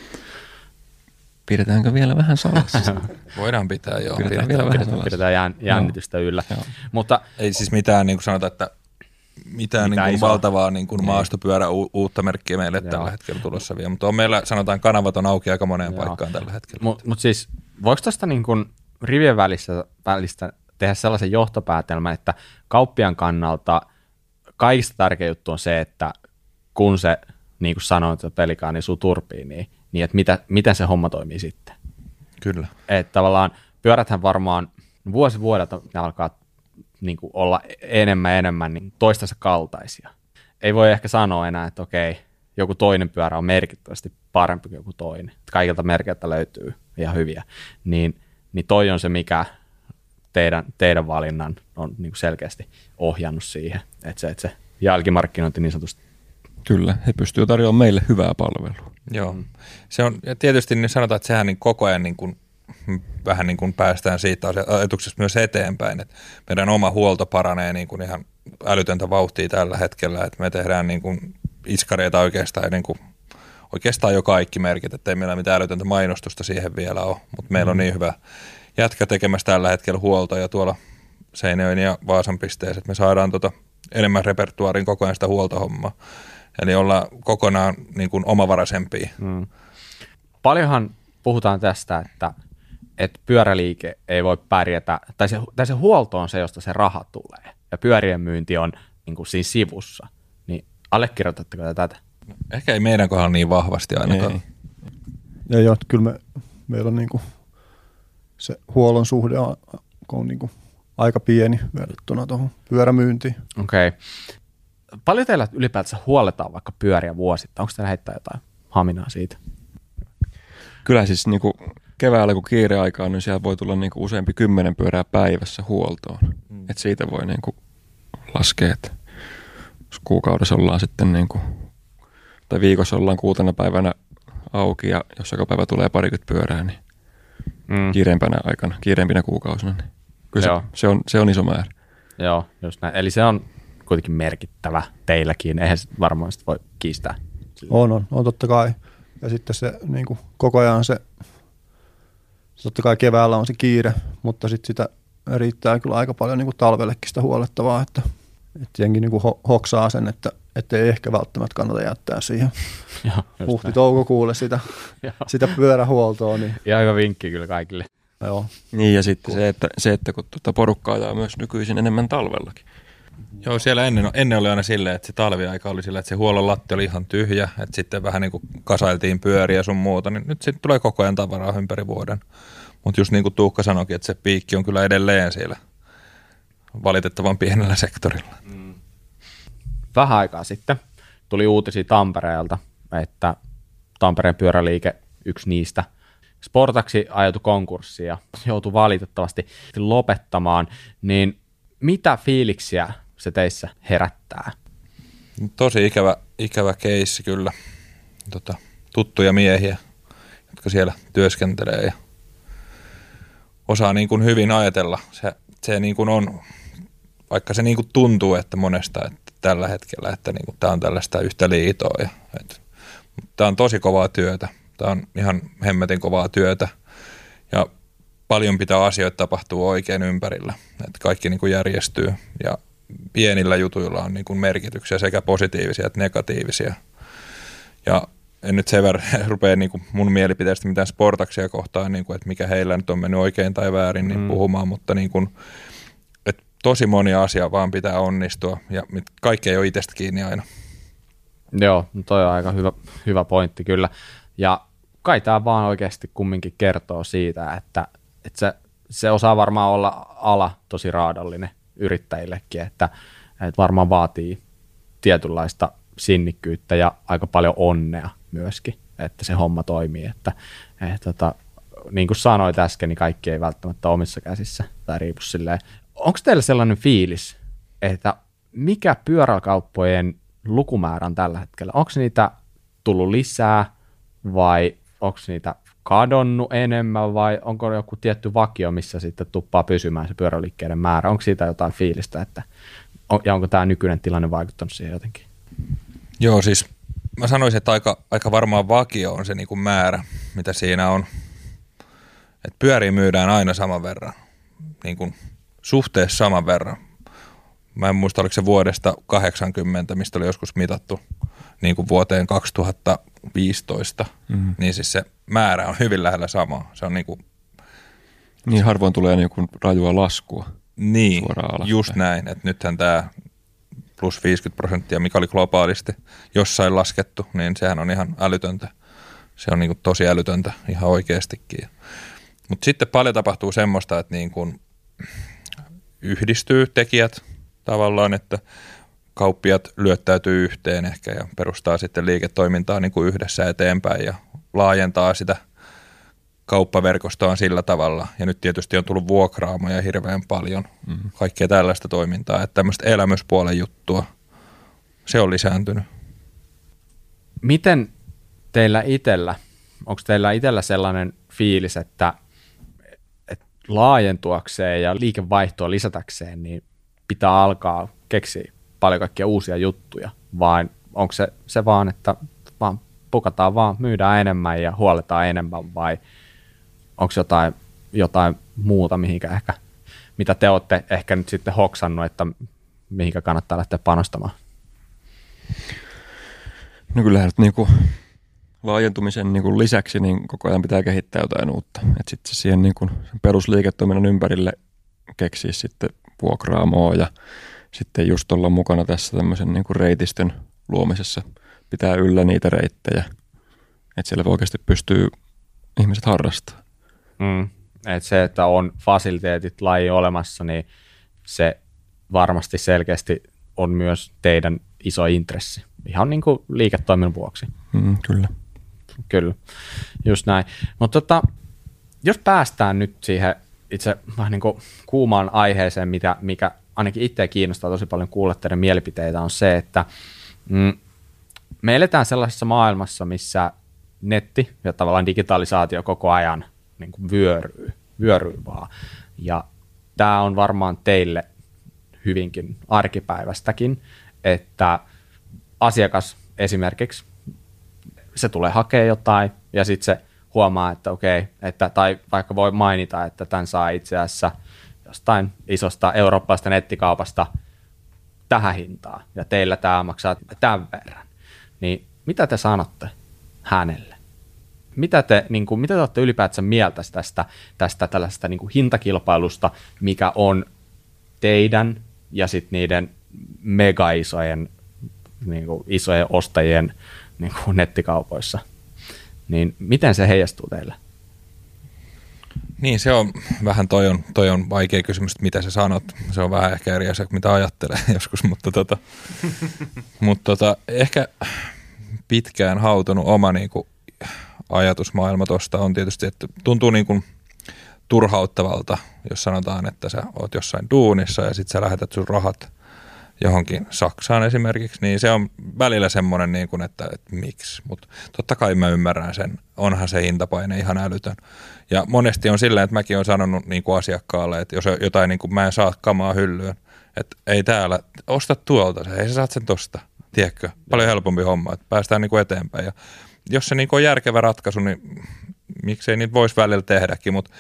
D: Pidetäänkö vielä vähän salassa?
E: Voidaan pitää, joo.
D: Pidetään vielä vähän
A: Pidetään,
D: salassa.
A: pidetään jän, jännitystä yllä.
D: Joo.
A: Mutta
E: Ei siis mitään, niin kuin sanotaan, että mitään,
A: Mitään
E: niin kuin valtavaa niin kuin maastopyörä u- uutta merkkiä meille
A: Joo.
E: tällä hetkellä tulossa vielä. Mutta on meillä, sanotaan, kanavat on auki aika moneen
A: Joo.
E: paikkaan tällä hetkellä.
A: Mutta mut siis, voiko tästä niin kun rivien välissä, välistä tehdä sellaisen johtopäätelmän, että kauppian kannalta kaikista tärkein juttu on se, että kun se, niin kuin sanoin, että pelikaan niin suu turpiin, niin, niin että mitä, miten se homma toimii sitten.
E: Kyllä.
A: Että tavallaan pyöräthän varmaan vuosi vuodelta ne alkaa niin kuin olla enemmän ja enemmän niin toistensa kaltaisia. Ei voi ehkä sanoa enää, että okei, joku toinen pyörä on merkittävästi parempi kuin joku toinen. Kaikilta merkeiltä löytyy ihan hyviä. Niin, niin toi on se, mikä teidän, teidän valinnan on niin kuin selkeästi ohjannut siihen, että se, että se jälkimarkkinointi niin sanotusti
D: Kyllä, he pystyvät tarjoamaan meille hyvää palvelua.
E: Joo. Mm. Se on, ja tietysti niin sanotaan, että sehän niin koko ajan niin kuin, mm, vähän niin kuin päästään siitä ajatuksesta myös eteenpäin, että meidän oma huolto paranee niin kuin ihan älytöntä vauhtia tällä hetkellä, että me tehdään niin kuin iskareita oikeastaan, niin kuin, oikeastaan jo kaikki merkit, että ei meillä mitään älytöntä mainostusta siihen vielä ole, mutta meillä on niin hyvä jätkä tekemässä tällä hetkellä huolta ja tuolla Seinäjoen ja Vaasan pisteessä, että me saadaan tota enemmän repertuaarin koko ajan sitä huoltohommaa. Eli olla kokonaan niin kuin omavaraisempia.
A: Mm. Paljonhan puhutaan tästä, että, että pyöräliike ei voi pärjätä, tai se, tai se huolto on se, josta se raha tulee, ja pyörien myynti on niin kuin siinä sivussa. Niin allekirjoitatteko te tätä?
E: Ehkä ei meidän kohdalla niin vahvasti ainakaan.
D: Ei.
F: Ja joo, kyllä me, meillä on niinku se huollon suhde on, on niinku aika pieni verrattuna tuohon pyörämyyntiin.
A: Okei. Okay. Paljon teillä ylipäätänsä huoletaan vaikka pyöriä vuosittain? Onko teillä heittää jotain haminaa siitä?
D: Kyllä siis niin kuin keväällä, kun kiire aikaa, niin siellä voi tulla niin kuin useampi kymmenen pyörää päivässä huoltoon. Mm. Et siitä voi niin kuin laskea, että jos kuukaudessa ollaan sitten niin kuin, tai viikossa ollaan kuutena päivänä auki ja jos joka päivä tulee parikymmentä pyörää, niin
A: Mm.
D: kiireimpänä aikana, kiireimpinä kuukausina, niin kyllä
A: Joo.
D: se, se, on, se on iso määrä.
A: Joo, just näin. Eli se on kuitenkin merkittävä teilläkin. Eihän sit varmaan sitä voi kiistää.
F: On, on, on totta kai. Ja sitten se niin kuin koko ajan se, se, totta kai keväällä on se kiire, mutta sitten sitä riittää kyllä aika paljon niin kuin talvellekin sitä huolettavaa, että, että jengi niin kuin ho, hoksaa sen, että, ei ehkä välttämättä kannata jättää siihen huhti-toukokuulle sitä, sitä pyörähuoltoa, niin
A: Ihan hyvä vinkki kyllä kaikille.
F: joo.
D: Niin ja sitten se, että, se, että kun tuota porukkaa ajaa myös nykyisin enemmän talvellakin.
E: Joo, siellä ennen, ennen oli aina silleen, että se talviaika oli sillä, että se huollon latti oli ihan tyhjä, että sitten vähän niin kuin kasailtiin pyöriä sun muuta, niin nyt sitten tulee koko ajan tavaraa ympäri vuoden. Mutta just niin kuin Tuukka sanoikin, että se piikki on kyllä edelleen siellä valitettavan pienellä sektorilla.
A: Vähän aikaa sitten tuli uutisia Tampereelta, että Tampereen pyöräliike, yksi niistä, Sportaksi ajautui konkurssiin ja joutui valitettavasti lopettamaan, niin mitä fiiliksiä se teissä herättää?
E: Tosi ikävä, ikävä keissi kyllä. Tota, tuttuja miehiä, jotka siellä työskentelee ja osaa niin kuin hyvin ajatella. Se, se niin kuin on, vaikka se niin kuin tuntuu, että monesta että tällä hetkellä, että niin kuin tämä on tällaista yhtä liitoa. Ja, että, tämä on tosi kovaa työtä. Tämä on ihan hemmetin kovaa työtä. Ja paljon pitää asioita tapahtua oikein ympärillä, että kaikki niin kuin järjestyy ja pienillä jutuilla on niin kuin merkityksiä sekä positiivisia että negatiivisia. Ja en nyt sen verran rupea niin kuin mun mielipiteestä mitään sportaksia kohtaan, niin kuin, että mikä heillä nyt on mennyt oikein tai väärin, niin
A: Mm.
E: puhumaan, mutta niin kuin, että tosi moni asia vaan pitää onnistua ja mit- kaikki ei ole itsestä kiinni aina.
A: Joo, no toi on aika hyvä, hyvä pointti kyllä. Ja kai tämä vaan oikeasti kumminkin kertoo siitä, että, että se, se osaa varmaan olla ala tosi raadallinen yrittäjillekin, että, että varmaan vaatii tietynlaista sinnikkyyttä ja aika paljon onnea myöskin, että se homma toimii. Että, että, tota, niin kuin sanoit äsken, niin kaikki ei välttämättä omissa käsissä tai riipu silleen. Onko teillä sellainen fiilis, että mikä pyöräkauppojen lukumäärä on tällä hetkellä? Onko niitä tullut lisää vai onko niitä kadonnut enemmän vai onko joku tietty vakio, missä sitten tuppaa pysymään se pyöräliikkeiden määrä? Onko siitä jotain fiilistä, että, ja onko tämä nykyinen tilanne vaikuttanut siihen jotenkin?
E: Joo, siis mä sanoisin, että aika, aika varmaan vakio on se niin kuin määrä, mitä siinä on. Et pyöriä myydään aina saman verran, niin kuin suhteessa saman verran. Mä en muista, oliko se vuodesta 80, mistä oli joskus mitattu niin kuin vuoteen 2015, mm. niin siis se määrä on hyvin lähellä samaa. Se on niin kuin,
D: Niin harvoin tulee niin kuin rajua laskua.
E: niin, just näin, että nythän tämä plus 50 prosenttia, mikä oli globaalisti jossain laskettu, niin sehän on ihan älytöntä. Se on niin kuin tosi älytöntä ihan oikeastikin. Mutta sitten paljon tapahtuu semmoista, että niin kuin yhdistyy tekijät tavallaan, että kauppiat lyöttäytyy yhteen ehkä ja perustaa sitten liiketoimintaa niin kuin yhdessä eteenpäin ja laajentaa sitä kauppaverkostoaan sillä tavalla. Ja nyt tietysti on tullut vuokraamoja hirveän paljon, mm-hmm. kaikkea tällaista toimintaa, että tämmöistä elämyspuolen juttua, se on lisääntynyt.
A: Miten teillä itsellä, onko teillä itsellä sellainen fiilis, että, että laajentuakseen ja liikevaihtoa lisätäkseen, niin pitää alkaa keksiä paljon kaikkia uusia juttuja, vai onko se, se vaan, että vaan pukataan vaan, myydään enemmän ja huoletaan enemmän, vai onko jotain, jotain muuta, mihinkä ehkä, mitä te olette ehkä nyt sitten hoksannut, että mihinkä kannattaa lähteä panostamaan?
D: No kyllähän nyt niinku laajentumisen niinku lisäksi niin koko ajan pitää kehittää jotain uutta. Et sitten siihen niinku perusliiketoiminnan ympärille keksiä sitten vuokraamoa ja sitten just olla mukana tässä tämmöisen niinku reitistön luomisessa. Pitää yllä niitä reittejä, että siellä oikeasti pystyy ihmiset harrastamaan.
A: Mm. Et se, että on fasiliteetit laji olemassa, niin se varmasti selkeästi on myös teidän iso intressi. Ihan niin kuin liiketoiminnan vuoksi.
D: Mm, kyllä.
A: Kyllä, just näin. Mutta tota, jos päästään nyt siihen itse vähän niin kuin kuumaan aiheeseen, mitä, mikä ainakin itseä kiinnostaa tosi paljon kuulla teidän mielipiteitä, on se, että mm, me eletään sellaisessa maailmassa, missä netti ja tavallaan digitalisaatio koko ajan niin kuin vyöryy, vyöryy vaan. Ja tämä on varmaan teille hyvinkin arkipäivästäkin, että asiakas esimerkiksi, se tulee hakemaan jotain ja sitten se huomaa, että okei, että, tai vaikka voi mainita, että tämän saa itse asiassa jostain isosta eurooppalaisesta nettikaupasta tähän hintaan ja teillä tämä maksaa tämän verran. Niin mitä te sanotte hänelle? Mitä te, niin kuin, mitä te olette ylipäätänsä mieltä tästä, tästä tällaista niin kuin hintakilpailusta, mikä on teidän ja sitten niiden mega isojen, niin kuin isojen ostajien niin kuin nettikaupoissa? Niin miten se heijastuu teille?
E: Niin, se on vähän toi on, toi on vaikea kysymys, että mitä sä sanot. Se on vähän ehkä eri asia, mitä ajattelee joskus, mutta tota, mutta tota, ehkä pitkään hautunut oma niin kuin, ajatusmaailma tuosta on tietysti, että tuntuu niin kuin turhauttavalta, jos sanotaan, että sä oot jossain duunissa ja sitten sä lähetät sun rahat johonkin Saksaan esimerkiksi, niin se on välillä semmoinen, niin kuin, että, että miksi. Mutta totta kai mä ymmärrän sen. Onhan se hintapaine ihan älytön. Ja monesti on silleen, että mäkin olen sanonut niin kuin asiakkaalle, että jos jotain, niin kuin mä en saa kamaa hyllyyn, että ei täällä, osta tuolta, ei sä saat sen tosta. Tiedätkö? Paljon helpompi homma, että päästään niin kuin eteenpäin. Ja jos se niin kuin on järkevä ratkaisu, niin miksei niitä voisi välillä tehdäkin, mutta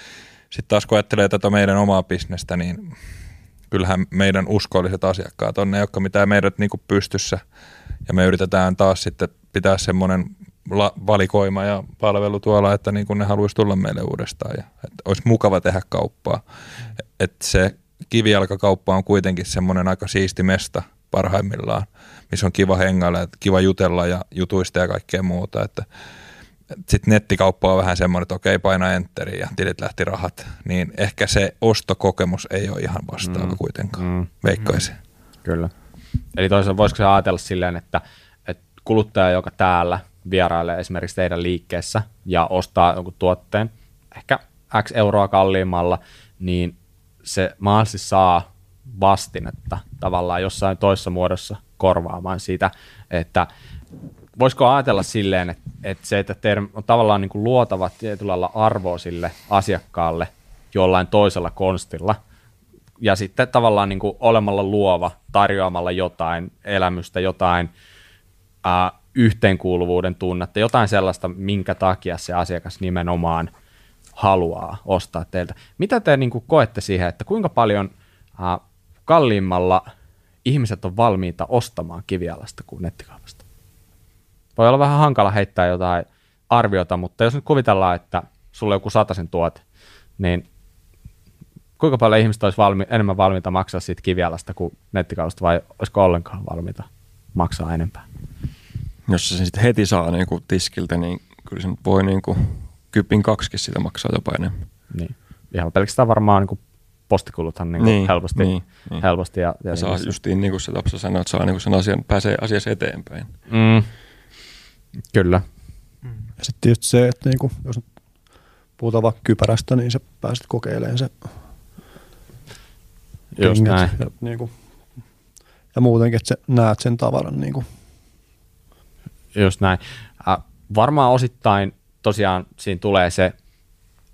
E: sitten taas kun ajattelee tätä meidän omaa bisnestä, niin kyllähän meidän uskolliset asiakkaat on ne, jotka mitään meidät niin pystyssä. Ja me yritetään taas sitten pitää semmoinen la- valikoima ja palvelu tuolla, että niin ne haluaisi tulla meille uudestaan ja että olisi mukava tehdä kauppaa. Että se kivijalkakauppa on kuitenkin semmoinen aika siisti mesta parhaimmillaan, missä on kiva hengailla, kiva jutella ja jutuista ja kaikkea muuta. Että sitten nettikauppa on vähän semmoinen, että okei, paina enteri ja tilit lähti rahat, niin ehkä se ostokokemus ei ole ihan vastaava mm. kuitenkaan, mm. veikkaisin.
A: Kyllä. Eli toisaalta voisiko se ajatella silleen, että, että kuluttaja, joka täällä vierailee esimerkiksi teidän liikkeessä ja ostaa jonkun tuotteen, ehkä X euroa kalliimmalla, niin se mahdollisesti saa vastinetta tavallaan jossain toisessa muodossa korvaamaan sitä, että voisiko ajatella silleen, että, että se, että teidän on tavallaan niin kuin luotava tietyllä arvoa sille asiakkaalle jollain toisella konstilla, ja sitten tavallaan niin kuin olemalla luova, tarjoamalla jotain elämystä, jotain ää, yhteenkuuluvuuden tunnetta, jotain sellaista, minkä takia se asiakas nimenomaan haluaa ostaa teiltä. Mitä te niin kuin koette siihen, että kuinka paljon ää, kalliimmalla ihmiset on valmiita ostamaan kivialasta kuin nettikaupasta? Voi olla vähän hankala heittää jotain arviota, mutta jos nyt kuvitellaan, että sulla on joku sataisen tuote, niin kuinka paljon ihmiset olisi valmi, enemmän valmiita maksaa siitä kivialasta kuin nettikaupasta vai olisiko ollenkaan valmiita maksaa enempää?
D: Jos se sen sitten heti saa niin kuin tiskiltä, niin kyllä se voi niin kuin kypin kaksikin sitä maksaa jopa enemmän.
A: Niin. Ihan pelkästään varmaan niin kuin postikuluthan niin niin, helposti, niin, niin. helposti. Ja,
D: ja, ja saa justiin niin kuin se Tapsa sanoi, että saa niin kuin sen asian, pääsee asiassa eteenpäin.
A: Mm. Kyllä.
F: Ja sitten tietysti se, että niin kuin, jos puhutaan vaikka kypärästä, niin sä pääset kokeilemaan se
A: Just näin.
F: Ja, niin kuin, ja muutenkin, että sä näet sen tavaran. Niin kuin.
A: Just näin. Äh, varmaan osittain tosiaan siinä tulee se,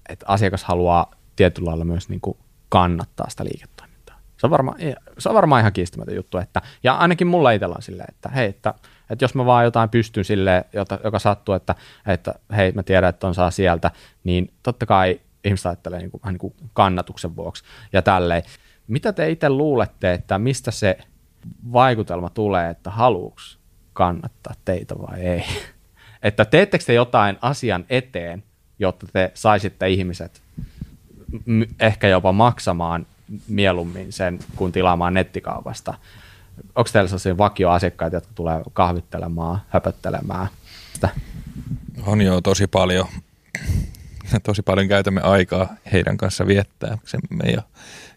A: että asiakas haluaa tietyllä lailla myös niin kuin kannattaa sitä liiketoimintaa. Se on, varmaan, se on varmaan ihan kiistämätön juttu. Että, ja ainakin mulla itsellä on silleen, että hei, että, että jos mä vaan jotain pystyn sille, jota, joka sattuu, että, että hei, mä tiedän, että on saa sieltä, niin totta kai ihmiset ajattelee niin kuin, niin kuin kannatuksen vuoksi ja tälleen. Mitä te itse luulette, että mistä se vaikutelma tulee, että haluuks kannattaa teitä vai ei? Että teettekö te jotain asian eteen, jotta te saisitte ihmiset ehkä jopa maksamaan mieluummin sen, kuin tilaamaan nettikaupasta. Onko teillä sellaisia vakioasiakkaita, jotka tulee kahvittelemaan, höpöttelemään sitä?
E: On jo tosi paljon. tosi paljon käytämme aikaa heidän kanssa viettää. Se, meidän,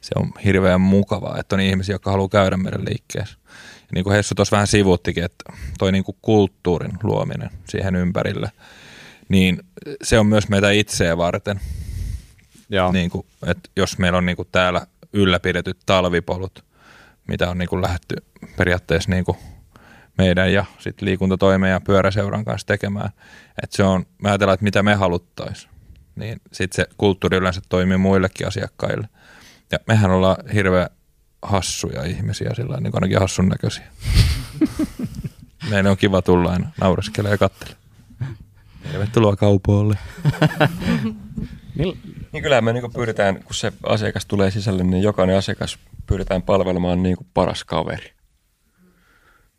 E: se on hirveän mukavaa, että on ihmisiä, jotka haluaa käydä meidän liikkeessä. Ja niin kuin Hessu tuossa vähän sivuttikin, että toi niin kuin kulttuurin luominen siihen ympärille, niin se on myös meitä itseä varten. Joo. Niin kuin, että jos meillä on niin kuin täällä ylläpidetyt talvipolut, mitä on niin kuin lähdetty periaatteessa niin kuin meidän ja sit liikuntatoimen ja pyöräseuran kanssa tekemään. Että se on, me ajatellaan, että mitä me haluttaisiin, niin sitten se kulttuuri yleensä toimii muillekin asiakkaille. Ja mehän ollaan hirveän hassuja ihmisiä, sillä niin ainakin hassun näköisiä. Meidän on kiva tulla aina naureskella ja katsella. Tervetuloa kaupoille.
D: Niin kyllä me niin pyritään, kun se asiakas tulee sisälle, niin jokainen asiakas pyritään palvelemaan niin kuin paras kaveri.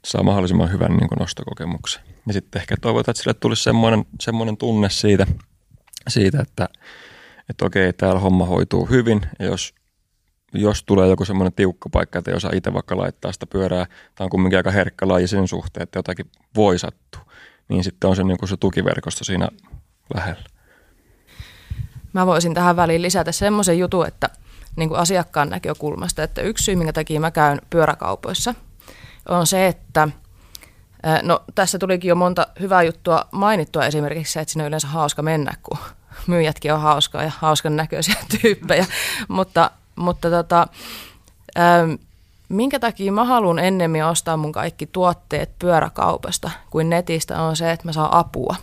D: Saa mahdollisimman hyvän niin kuin nostokokemuksen. Ja sitten ehkä toivotaan, että sille tulisi semmoinen, semmoinen tunne siitä, siitä että, että okei, täällä homma hoituu hyvin. Ja jos, jos tulee joku semmoinen tiukka paikka, että ei osaa itse vaikka laittaa sitä pyörää, tämä on kumminkin aika herkkä laji sen suhteen, että jotakin voi sattua, niin sitten on se, niin kuin se tukiverkosto siinä lähellä.
B: Mä voisin tähän väliin lisätä semmoisen jutun, että niin kuin asiakkaan näkökulmasta, että yksi syy, minkä takia mä käyn pyöräkaupoissa, on se, että No tässä tulikin jo monta hyvää juttua mainittua esimerkiksi se, että sinne on yleensä hauska mennä, kun myyjätkin on hauskaa ja hauskan näköisiä tyyppejä. mutta mutta tota, minkä takia mä haluan ennemmin ostaa mun kaikki tuotteet pyöräkaupasta kuin netistä on se, että mä saan apua.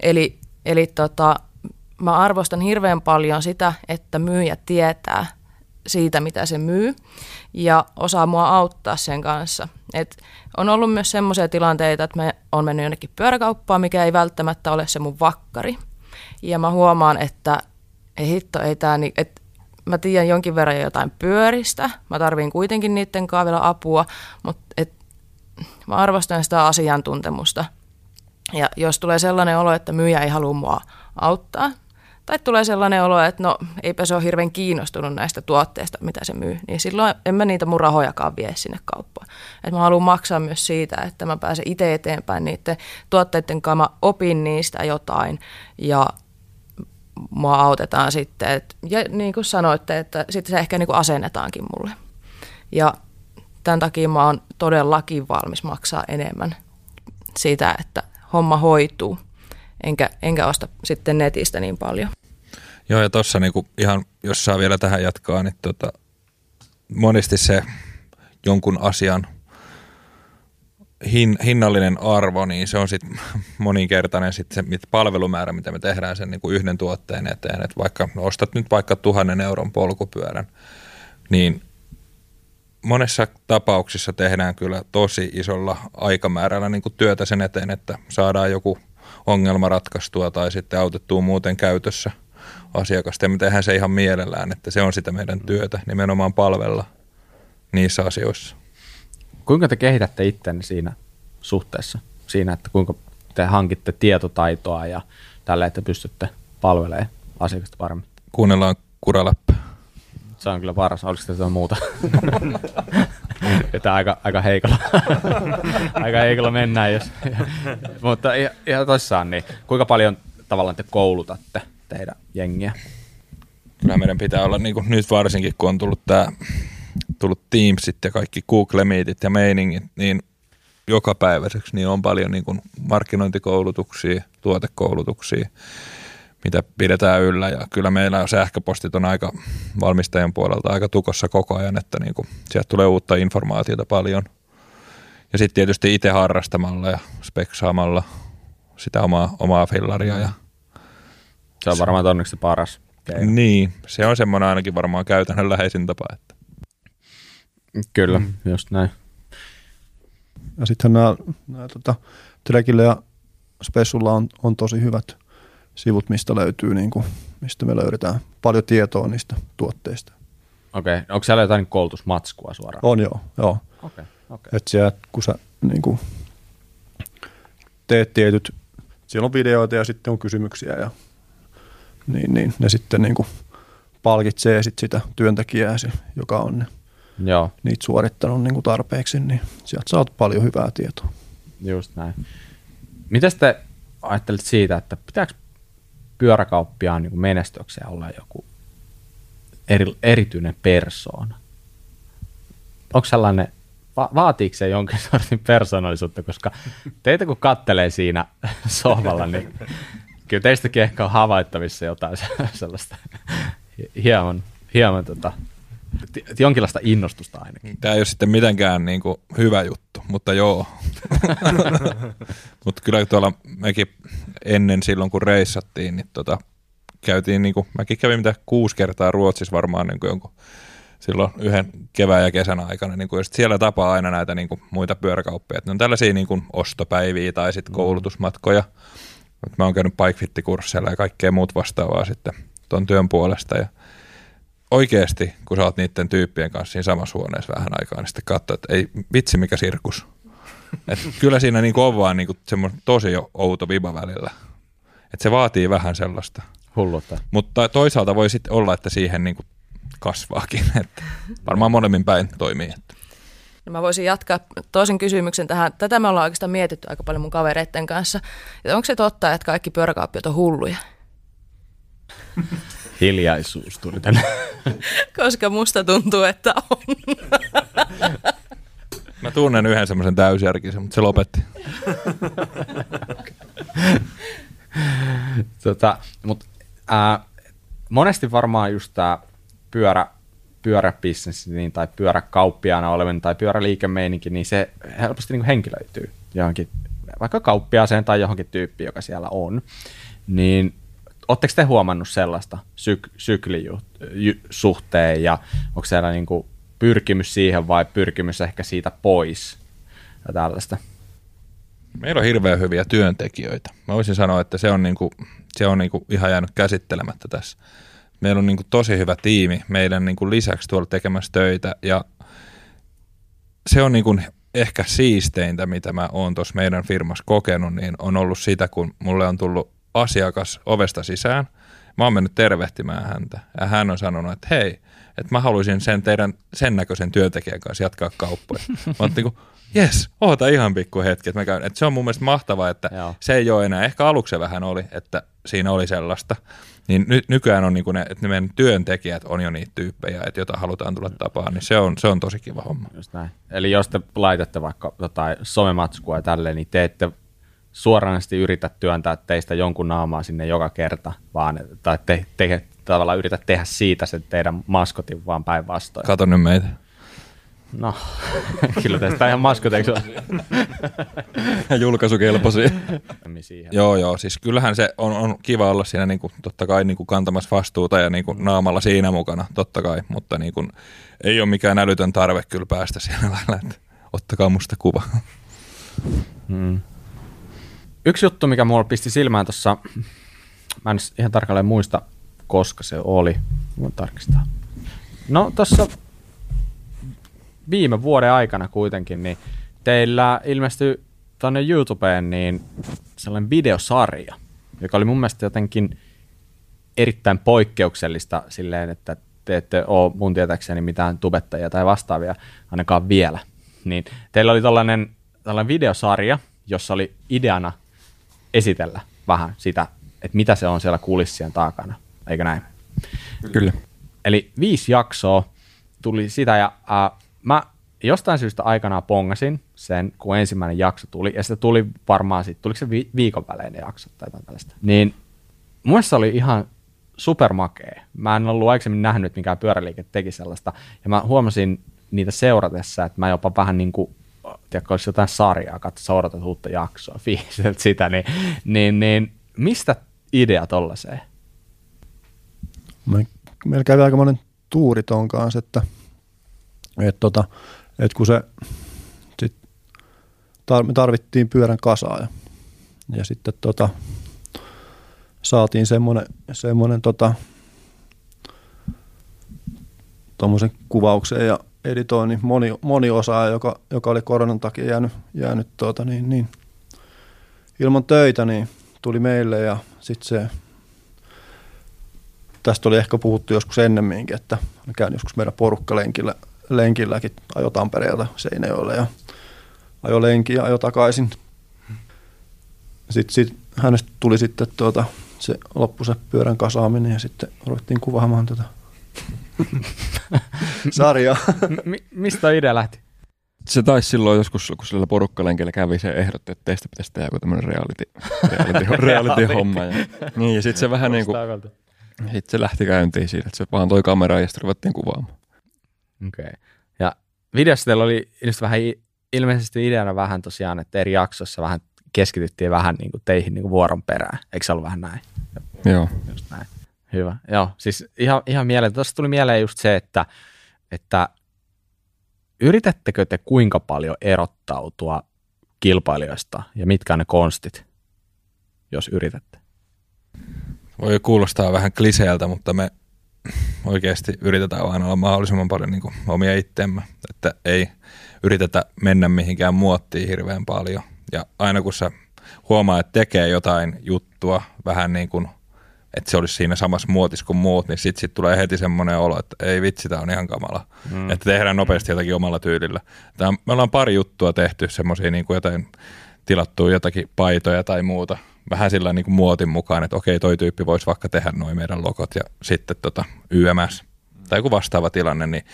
B: Eli, eli tota, mä arvostan hirveän paljon sitä, että myyjä tietää siitä, mitä se myy ja osaa mua auttaa sen kanssa. Et on ollut myös semmoisia tilanteita, että me on mennyt jonnekin pyöräkauppaan, mikä ei välttämättä ole se mun vakkari. Ja mä huomaan, että ei hitto, ei tää, niin, että mä tiedän jonkin verran jotain pyöristä, mä tarviin kuitenkin niiden kaavilla apua, mutta et, mä arvostan sitä asiantuntemusta. Ja jos tulee sellainen olo, että myyjä ei halua mua auttaa, Tai tulee sellainen olo, että no eipä se ole hirveän kiinnostunut näistä tuotteista, mitä se myy. Niin silloin en mä niitä mun rahojakaan vie sinne kauppaan. Et mä haluan maksaa myös siitä, että mä pääsen itse eteenpäin niiden tuotteiden kanssa, mä opin niistä jotain ja mua autetaan sitten. Et, ja niin kuin sanoitte, että sitten se ehkä niin kuin asennetaankin mulle. Ja tämän takia mä oon todellakin valmis maksaa enemmän siitä, että homma hoituu, enkä, enkä osta sitten netistä niin paljon.
E: Joo, ja tuossa niinku ihan, jos saa vielä tähän jatkaa, niin tota, monesti se jonkun asian hin, hinnallinen arvo, niin se on sitten moninkertainen sit se mit, palvelumäärä, mitä me tehdään sen niinku yhden tuotteen eteen. Et vaikka ostat nyt vaikka tuhannen euron polkupyörän, niin monessa tapauksissa tehdään kyllä tosi isolla aikamäärällä niin työtä sen eteen, että saadaan joku ongelma ratkaistua tai sitten autettua muuten käytössä asiakasta. Ja me tehdään se ihan mielellään, että se on sitä meidän työtä, nimenomaan palvella niissä asioissa.
A: Kuinka te kehitätte ittenne siinä suhteessa? Siinä, että kuinka te hankitte tietotaitoa ja tällä, että pystytte palvelemaan asiakasta paremmin?
E: Kuunnellaan kuraläppää.
A: Se on kyllä paras. Oliko sitä muuta? Että aika, aika heikolla. aika heikolla mennään, jos. Mutta ihan, tosissaan, niin kuinka paljon tavallaan te koulutatte teidän jengiä?
E: Kyllä meidän pitää olla, niin kuin nyt varsinkin kun on tullut tämä tullut Teamsit ja kaikki Google Meetit ja meiningit, niin joka päiväiseksi niin on paljon niin kuin markkinointikoulutuksia, tuotekoulutuksia, mitä pidetään yllä. Ja kyllä meillä sähköpostit on aika valmistajan puolelta aika tukossa koko ajan, että niin kuin sieltä tulee uutta informaatiota paljon. Ja sitten tietysti itse harrastamalla ja speksaamalla sitä omaa, omaa fillaria. Ja
A: se on varmaan onneksi paras
E: keino. Niin, se on semmoinen ainakin varmaan käytännönläheisin tapa. Että.
A: Kyllä, mm. just näin.
F: Ja sittenhän nämä, nämä tota, ja Spessulla on, on tosi hyvät sivut, mistä löytyy, niin kuin, mistä me löydetään paljon tietoa niistä tuotteista.
A: Okei, okay. onko siellä jotain koulutusmatskua suoraan?
F: On joo, joo.
A: Okay. Okay.
F: Että siellä, kun sä niin kuin, teet tietyt, siellä on videoita ja sitten on kysymyksiä ja niin, niin ne sitten niin kuin palkitsee sit sitä työntekijää, joka on ne, Joo. niitä suorittanut niin kuin tarpeeksi, niin sieltä saat paljon hyvää tietoa.
A: Just näin. Mitä te ajattelet siitä, että pitääkö pyöräkauppiaan niin menestykseen olla joku eri, erityinen persoona? Onko sellainen, va- vaatiiko se jonkin sortin persoonallisuutta, koska teitä kun kattelee siinä sohvalla, niin kyllä teistäkin ehkä on havaittavissa jotain sellaista hieman, hieman tota, jonkinlaista innostusta ainakin.
E: Tämä ei ole sitten mitenkään niin kuin hyvä juttu, mutta joo. mutta kyllä tuolla mekin ennen silloin, kun reissattiin, niin tota, käytiin, niin kuin, mäkin kävin mitä kuusi kertaa Ruotsissa varmaan niin kuin jonkun silloin yhden kevään ja kesän aikana, niin kuin, siellä tapaa aina näitä niin kuin, muita pyöräkauppeja. Ne on tällaisia niin kuin, ostopäiviä tai sitten mm. koulutusmatkoja. Mä oon käynyt bikefittikursseilla ja kaikkea muut vastaavaa sitten tuon työn puolesta. Ja oikeasti, kun sä oot niiden tyyppien kanssa siinä samassa huoneessa vähän aikaa, niin sitten katsoo, että ei vitsi mikä sirkus. Et kyllä siinä niinku on vaan niinku semmoinen tosi outo viba välillä. Et se vaatii vähän sellaista.
A: Hullutta.
E: Mutta toisaalta voi sitten olla, että siihen niinku kasvaakin. Että varmaan molemmin päin toimii. Että.
B: No mä voisin jatkaa toisen kysymyksen tähän. Tätä me ollaan oikeastaan mietitty aika paljon mun kavereiden kanssa. Että onko se totta, että kaikki pyöräkauppiot on hulluja?
A: Hiljaisuus tuli tänne.
B: Koska musta tuntuu, että on.
E: Mä tunnen yhden semmoisen täysjärkisen, mutta se lopetti.
A: tota, mut, ää, monesti varmaan just tämä pyörä, pyöräbisnes niin, tai pyöräkauppiaana oleminen tai pyöräliikemeininki, niin se helposti niin henkilöityy johonkin, vaikka kauppiaaseen tai johonkin tyyppiin, joka siellä on. Niin Oletteko te huomannut sellaista syk- syklisuhteen ja onko siellä niin kuin pyrkimys siihen vai pyrkimys ehkä siitä pois ja tällaista?
E: Meillä on hirveän hyviä työntekijöitä. Mä voisin sanoa, että se on, niin kuin, se on niin kuin ihan jäänyt käsittelemättä tässä. Meillä on niin kuin tosi hyvä tiimi meidän niin kuin lisäksi tuolla tekemässä töitä ja se on niin kuin ehkä siisteintä, mitä mä oon tuossa meidän firmassa kokenut, niin on ollut sitä, kun mulle on tullut asiakas ovesta sisään, Mä oon mennyt tervehtimään häntä ja hän on sanonut, että hei, että mä haluaisin sen teidän sen näköisen työntekijän kanssa jatkaa kauppoja. Mä oon niin kuin, jes, oota ihan pikku hetki, että mä käyn. Että se on mun mielestä mahtavaa, että
A: Joo.
E: se ei ole enää, ehkä aluksi vähän oli, että siinä oli sellaista, niin ny, nykyään on niin kuin ne, että ne meidän työntekijät on jo niitä tyyppejä, että jota halutaan tulla tapaan, niin se on, se on tosi kiva homma.
A: Just näin. Eli jos te laitatte vaikka jotain somematskua ja tälleen, niin te ette suoranaisesti yritä työntää teistä jonkun naamaa sinne joka kerta, vaan tai te, te tavallaan yritä tehdä siitä sen teidän maskotin vaan päinvastoin.
E: Kato nyt meitä.
A: No, kyllä tästä ihan maskoteiksi on.
D: Julkaisukelpoisia.
E: Joo, joo, siis kyllähän se on, on kiva olla siinä niin kuin, totta kai niin kuin kantamassa vastuuta ja niin kuin naamalla siinä mukana, totta kai, mutta niin kuin, ei ole mikään älytön tarve kyllä päästä siellä lailla, että ottakaa musta kuva.
A: Mm. Yksi juttu, mikä mulla pisti silmään tuossa, mä en ihan tarkalleen muista, koska se oli. Voin tarkistaa. No tuossa viime vuoden aikana kuitenkin, niin teillä ilmestyi tuonne YouTubeen niin sellainen videosarja, joka oli mun mielestä jotenkin erittäin poikkeuksellista silleen, että te ette ole mun tietääkseni mitään tubettajia tai vastaavia ainakaan vielä. Niin teillä oli tällainen, tällainen videosarja, jossa oli ideana esitellä vähän sitä, että mitä se on siellä kulissien takana, eikö näin?
D: Kyllä.
A: Eli viisi jaksoa tuli sitä ja äh, mä jostain syystä aikanaan pongasin sen, kun ensimmäinen jakso tuli, ja se tuli varmaan sitten, tuliko se vi- viikon välein ne jaksot tai jotain tällaista. Niin mun mielestä se oli ihan supermakee. Mä en ollut aikaisemmin nähnyt, mikään pyöräliike teki sellaista, ja mä huomasin niitä seuratessa, että mä jopa vähän niin kuin, tiedätkö, olisi jotain sarjaa, katsoa seuratat uutta jaksoa, fiiliselt sitä, niin, niin, niin mistä idea tollaiseen?
F: Me, meillä kävi aika monen tuuri ton kanssa, että, että, tota, että kun se sit tar, me tarvittiin pyörän kasaa ja, ja sitten tota, saatiin semmoinen, semmoinen tota, tuommoisen kuvauksen ja editoinnin moni, osaaja, joka, joka oli koronan takia jäänyt, jäänyt tuota, niin, niin, ilman töitä, niin tuli meille ja sitten se tästä oli ehkä puhuttu joskus ennemminkin, että mä käyn joskus meidän porukkalenkillä lenkilläkin, ajo Tampereelta Seinäjoelle ja ajo lenki ja ajo takaisin. Sitten sit, hänestä tuli sitten tuota, se loppu se pyörän kasaaminen ja sitten ruvettiin kuvaamaan tätä sarjaa.
A: M- mistä idea lähti?
D: Se taisi silloin joskus, kun sillä porukkalenkillä kävi, se ehdotti, että teistä pitäisi tehdä joku tämmöinen reality, reality, reality homma. Ja, niin, ja sitten se vähän niin kuin, sit se lähti käyntiin siitä, että se vaan toi kamera ja sitten ruvettiin kuvaamaan.
A: Okei. Okay. Ja videossa teillä oli vähän, ilmeisesti ideana vähän tosiaan, että eri jaksoissa vähän keskityttiin vähän niin kuin teihin niin kuin vuoron perään. Eikö se ollut vähän näin?
D: Joo.
A: Just näin. Hyvä. Joo, siis ihan, ihan mieleen. Tuossa tuli mieleen just se, että, että yritättekö te kuinka paljon erottautua kilpailijoista ja mitkä on ne konstit, jos yritätte?
E: Voi kuulostaa vähän kliseeltä, mutta me oikeasti yritetään vaan olla mahdollisimman paljon niin kuin omia itsemme, että ei yritetä mennä mihinkään muottiin hirveän paljon. Ja aina kun sä huomaa, että tekee jotain juttua vähän niin kuin, että se olisi siinä samassa muotissa kuin muut, niin sitten sit tulee heti semmoinen olo, että ei vitsi, tämä on ihan kamala. Mm. Että tehdään nopeasti jotakin omalla tyylillä. Tämä, me ollaan pari juttua tehty, semmoisia niin kuin jotain tilattua jotakin paitoja tai muuta, vähän sillä niin kuin muotin mukaan, että okei, toi tyyppi voisi vaikka tehdä noin meidän logot ja sitten tota YMS tai joku vastaava tilanne, niin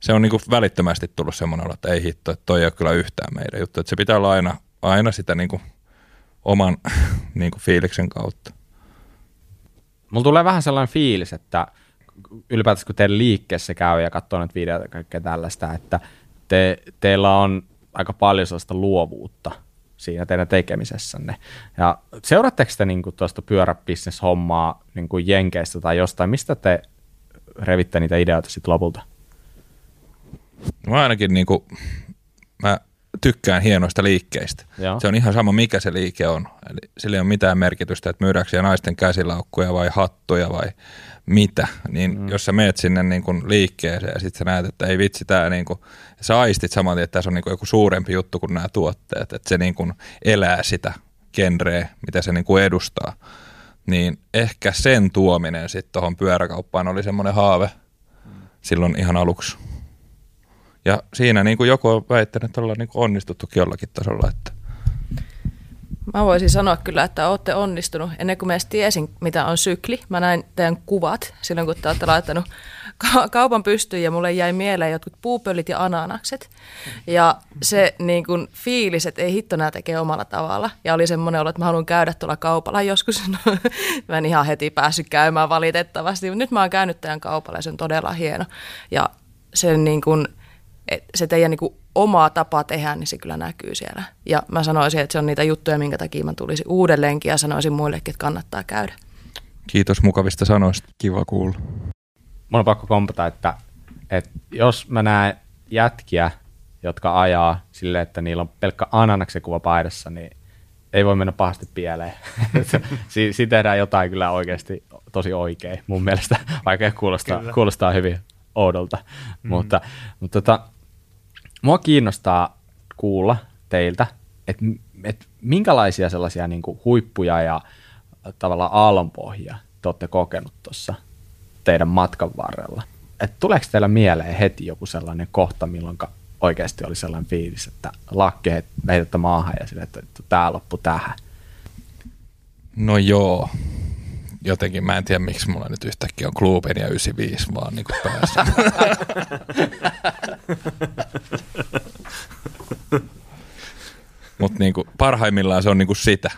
E: se on niin kuin välittömästi tullut semmoinen olo, että ei hitto, että toi ei ole kyllä yhtään meidän juttu. Että se pitää olla aina, aina sitä niin kuin oman niin kuin fiiliksen kautta.
A: Mulla tulee vähän sellainen fiilis, että ylipäätänsä kun teidän liikkeessä käy ja katsoo näitä videoita ja kaikkea tällaista, että te, teillä on aika paljon sellaista luovuutta siinä teidän tekemisessänne. Ja seuraatteko te niin tuosta pyöräbisnes-hommaa niin kuin Jenkeistä tai jostain, mistä te revitte niitä ideoita sitten lopulta?
E: Mä ainakin niin kuin, mä tykkään hienoista liikkeistä.
A: Joo.
E: Se on ihan sama, mikä se liike on. Eli sillä ei ole mitään merkitystä, että myydäänkö naisten käsilaukkuja vai hattuja vai mitä. Niin mm. jos sä meet sinne niin kuin liikkeeseen ja sitten sä näet, että ei vitsi, tää niin kuin, sä aistit saman tien, että tässä on niin kuin joku suurempi juttu kuin nämä tuotteet. Että se niin kuin elää sitä genreä, mitä se niin kuin edustaa. niin ehkä sen tuominen sitten tuohon pyöräkauppaan oli semmoinen haave silloin ihan aluksi. Ja siinä niin kuin joku on väittänyt, että ollaan niin kuin onnistuttukin jollakin tasolla. Että
B: Mä voisin sanoa kyllä, että olette onnistunut. Ennen kuin mä edes tiesin, mitä on sykli, mä näin teidän kuvat silloin, kun te olette laittanut ka- kaupan pystyyn ja mulle jäi mieleen jotkut puupöllit ja ananakset. Ja se niin kun, fiilis, että ei hitto nämä tekee omalla tavalla. Ja oli semmoinen olo, että mä haluan käydä tuolla kaupalla joskus. No, mä en ihan heti päässyt käymään valitettavasti, mutta nyt mä oon käynyt teidän kaupalla ja se on todella hieno. Ja se, niin kun, et se teidän niin kun, omaa tapaa tehdä, niin se kyllä näkyy siellä. Ja mä sanoisin, että se on niitä juttuja, minkä takia mä tulisin uudelleenkin ja sanoisin muillekin, että kannattaa käydä.
E: kiitos mukavista sanoista.
D: Kiva kuulla.
A: Mun on pakko kompata, että, että jos mä näen jätkiä, jotka ajaa sille, että niillä on pelkkä ananaksen kuva paidassa, niin ei voi mennä pahasti pieleen. si- Siinä tehdään jotain kyllä oikeasti tosi oikein mun mielestä, vaikka kuulostaa, kuulostaa hyvin oudolta. Mm. Mutta, mutta tota, mua kiinnostaa kuulla teiltä, että et minkälaisia sellaisia niin kuin huippuja ja tavallaan aallonpohjia te olette kokenut tuossa teidän matkan varrella. Et tuleeko teillä mieleen heti joku sellainen kohta, milloin oikeasti oli sellainen fiilis, että lakki heit- heitettä maahan ja sille, että tämä loppu tähän.
E: No joo. Jotenkin mä en tiedä, miksi mulla nyt yhtäkkiä on Kluben ja 95 vaan niin kuin päässä. Mutta niin parhaimmillaan se on niin kuin sitä.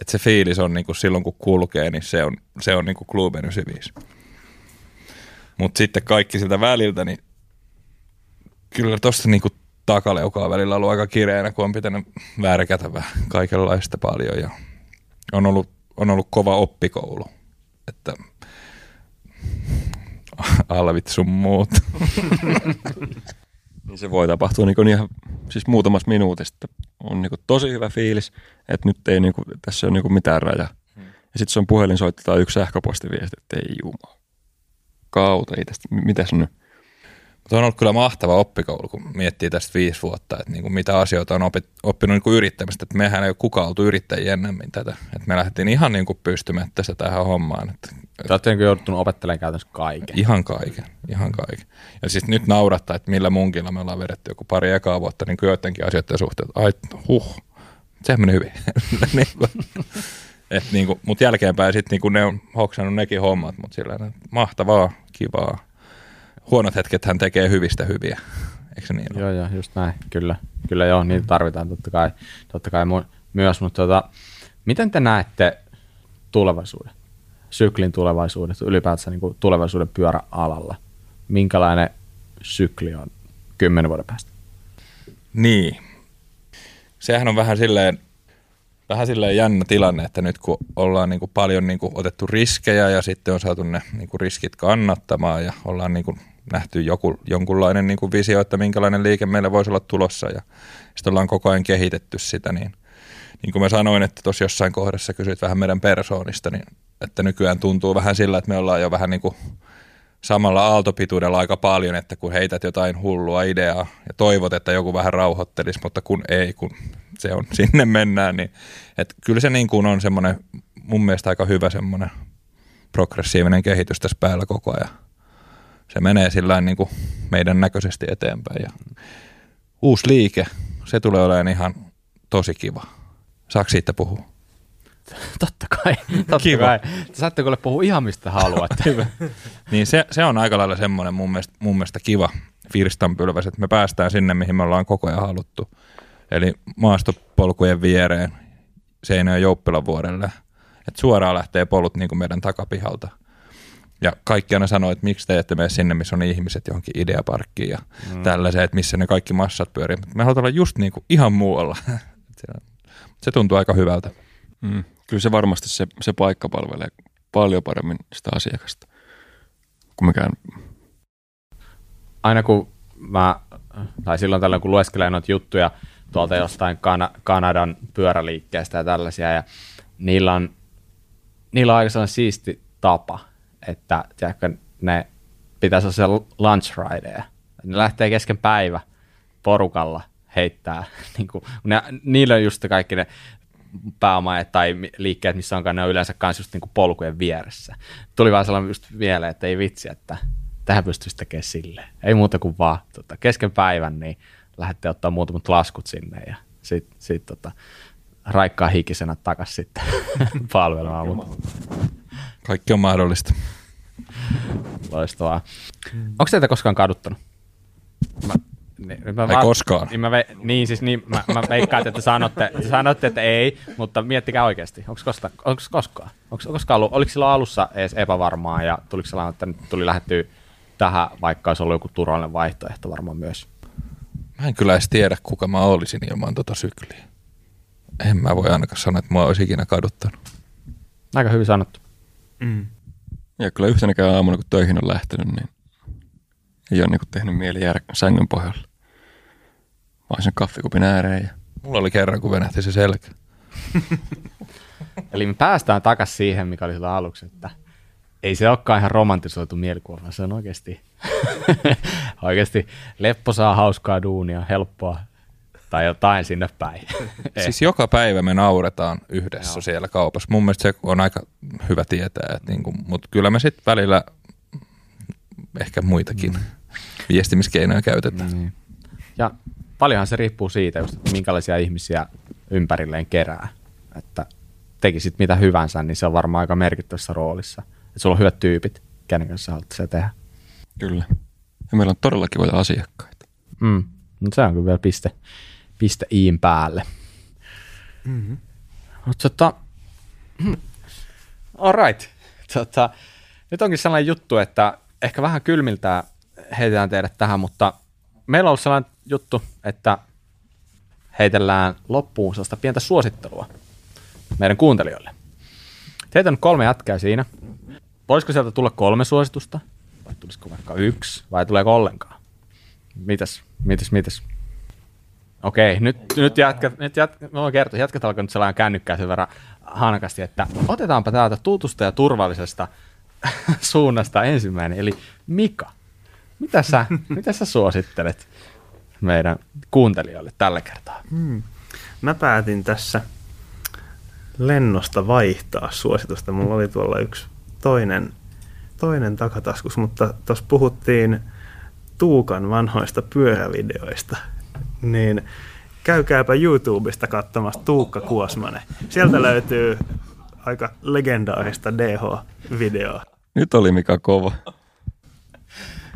E: Että se fiilis on niin kuin silloin, kun kulkee, niin se on, se on niin kuin Kluben 95. Mutta sitten kaikki siltä väliltä, niin kyllä tuossa niin takaleukaa välillä ollut aika kireänä, kun on pitänyt värkätä vähän kaikenlaista paljon ja on ollut, on ollut kova oppikoulu. Että alvit sun muut.
D: Niin se voi tapahtua niin ihan siis muutamassa minuutissa. että On niin tosi hyvä fiilis, että nyt ei niin kuin, tässä ole niin mitään raja. Hmm. Ja sitten se on puhelinsoitto tai yksi sähköpostiviesti, että ei jumala. Kautta, ei tästä, mitäs nyt?
E: Mutta on ollut kyllä mahtava oppikoulu, kun miettii tästä viisi vuotta, että niin kuin mitä asioita on opit, oppinut niin kuin yrittämistä. Että mehän ei ole kukaan oltu yrittäjiä ennemmin tätä. Että me lähdettiin ihan niin kuin pystymättä tähän hommaan. Että,
A: olette niin joutunut opettelemaan käytännössä kaiken.
E: Ihan kaiken, ihan kaiken. Ja siis nyt naurattaa, että millä munkilla me ollaan vedetty joku pari ekaa vuotta niin kuin joidenkin asioiden suhteen. Ai, huh, se meni hyvin. niin et niin kuin, mutta jälkeenpäin sitten niin kuin ne on hoksannut nekin hommat, mutta sillä mahtavaa, kivaa. Huonot hetket hän tekee hyvistä hyviä, eikö se niin ole?
A: Joo, joo, just näin, kyllä. Kyllä joo, niitä tarvitaan totta kai, totta kai mu- myös, mutta tota, miten te näette tulevaisuuden, syklin tulevaisuudet, ylipäätään niin tulevaisuuden pyöräalalla? Minkälainen sykli on kymmenen vuoden päästä?
E: Niin. Sehän on vähän silleen, vähän silleen jännä tilanne, että nyt kun ollaan niin kuin paljon niin kuin otettu riskejä ja sitten on saatu ne niin kuin riskit kannattamaan ja ollaan niin kuin nähty joku, jonkunlainen niin kuin visio, että minkälainen liike meillä voisi olla tulossa ja sitten ollaan koko ajan kehitetty sitä, niin niin kuin mä sanoin, että tuossa jossain kohdassa kysyit vähän meidän persoonista, niin että nykyään tuntuu vähän sillä, että me ollaan jo vähän niin kuin samalla aaltopituudella aika paljon, että kun heität jotain hullua ideaa ja toivot, että joku vähän rauhoittelisi, mutta kun ei, kun se on sinne mennään, niin että kyllä se niin kuin on semmoinen mun mielestä aika hyvä semmoinen progressiivinen kehitys tässä päällä koko ajan. Se menee sillä niin kuin meidän näköisesti eteenpäin ja uusi liike, se tulee olemaan ihan tosi kiva. Saako siitä puhua?
A: Totta kai, totta
E: Kiva.
A: kai. Te saatte kuule puhua ihan mistä haluatte.
E: Niin se, se on aika lailla semmoinen mun mielestä, mun mielestä kiva virstanpylväs, että me päästään sinne, mihin me ollaan koko ajan haluttu. Eli maastopolkujen viereen Seinäjoen Jouppilavuorelle. Että suoraan lähtee polut niin kuin meidän takapihalta. Ja kaikki aina sanoo, että miksi te ette mene sinne, missä on ihmiset johonkin ideaparkkiin ja mm. tällaiseen, että missä ne kaikki massat pyörii. Mutta me halutaan olla just niin kuin ihan muualla. Se- se tuntuu aika hyvältä.
D: Mm. Kyllä se varmasti se, se paikka palvelee paljon paremmin sitä asiakasta kuin mikään.
A: Aina kun mä, tai silloin tällöin kun lueskelen noita juttuja tuolta jostain Kana- Kanadan pyöräliikkeestä ja tällaisia, ja niillä on, niillä on aika sellainen siisti tapa, että tiedätkö, ne pitäisi olla lunch rideja. Ne lähtee kesken päivä porukalla heittää. niin kuin, ne, niillä on just kaikki ne pääomaajat tai liikkeet, missä onkaan, ne on yleensä kanssa just niinku polkujen vieressä. Tuli vaan sellainen just vielä, että ei vitsi, että tähän pystyisi tekemään silleen. Ei muuta kuin vaan tota, kesken päivän, niin lähdette ottaa muutamat laskut sinne ja sitten sit, tota, raikkaa hikisenä takas sitten palvelemaan. Mutta
E: Kaikki on mahdollista.
A: loistavaa. Onko teitä koskaan kaduttanut? Mä, niin, mä
E: Ei koskaan.
A: Niin, mä ve, niin siis niin, mä, mä veikkaan, että sanotte, te sanotte, että ei, mutta miettikää oikeasti. Onko koskaan? Onko koskaan? Onko koskaan ollut, oliko silloin alussa edes epävarmaa ja tuliko sellainen, että nyt tuli lähettyä tähän, vaikka olisi ollut joku turvallinen vaihtoehto varmaan myös?
E: Mä en kyllä edes tiedä, kuka mä olisin ilman tota sykliä. En mä voi ainakaan sanoa, että mua olisi ikinä kaduttanut.
A: Aika hyvin sanottu.
C: Mm.
D: Ja kyllä yhtenäkään aamuna, kun töihin on lähtenyt, niin ei ole niin tehnyt mieli jäädä sängyn pohjalle. Vaan sen kahvikupin ääreen ja
E: Mulla oli kerran, kun venähti se selkä.
A: Eli me päästään takaisin siihen, mikä oli silloin aluksi, että ei se olekaan ihan romantisoitu mielikuva, vaan se on oikeasti, oikeasti lepposaa, hauskaa duunia, helppoa tai jotain sinne päin.
E: Siis joka päivä me nauretaan yhdessä
A: Joo.
E: Siellä kaupassa. Mun mielestä se on aika hyvä tietää, että niinku, mutta kyllä me sitten välillä ehkä muitakin mm. viestimiskeinoja käytetään.
A: Niin. Ja paljonhan se riippuu siitä, just, että minkälaisia ihmisiä ympärilleen kerää. Että tekisit mitä hyvänsä, niin se on varmaan aika merkittävässä roolissa. Että sulla on hyvät tyypit, kenen kanssa haluat se tehdä.
D: kyllä. Ja meillä on todella kivoja asiakkaita.
A: Mm. Mutta se on kyllä vielä piste, piste iin päälle.
C: Mm-hmm.
A: Mutta tota, all right. Tota, nyt onkin sellainen juttu, että ehkä vähän kylmiltä heitetään teidät tähän, mutta meillä on ollut sellainen juttu, että heitellään loppuun sellaista pientä suosittelua meidän kuuntelijoille. Teitä on kolme jätkää siinä. Voisiko sieltä tulla kolme suositusta? Vai tulisiko vaikka yksi? Vai tuleeko ollenkaan? Mitäs, mitäs, mitäs? Okei, nyt, nyt jätkät, nyt jätkät, mä voin kertoa, alkoi nyt sellainen kännykkää sen verran hanakasti, että otetaanpa täältä tutusta ja turvallisesta suunnasta ensimmäinen, eli Mika. Mitä sä, mitä sä suosittelet meidän kuuntelijoille tällä kertaa?
C: Mm. Mä päätin tässä lennosta vaihtaa suositusta. Mulla oli tuolla yksi toinen, toinen takataskus, mutta tuossa puhuttiin Tuukan vanhoista pyörävideoista. Niin käykääpä YouTubesta katsomassa Tuukka Kuosmanen. Sieltä löytyy aika legendaarista DH-videoa.
D: Nyt oli mikä kova.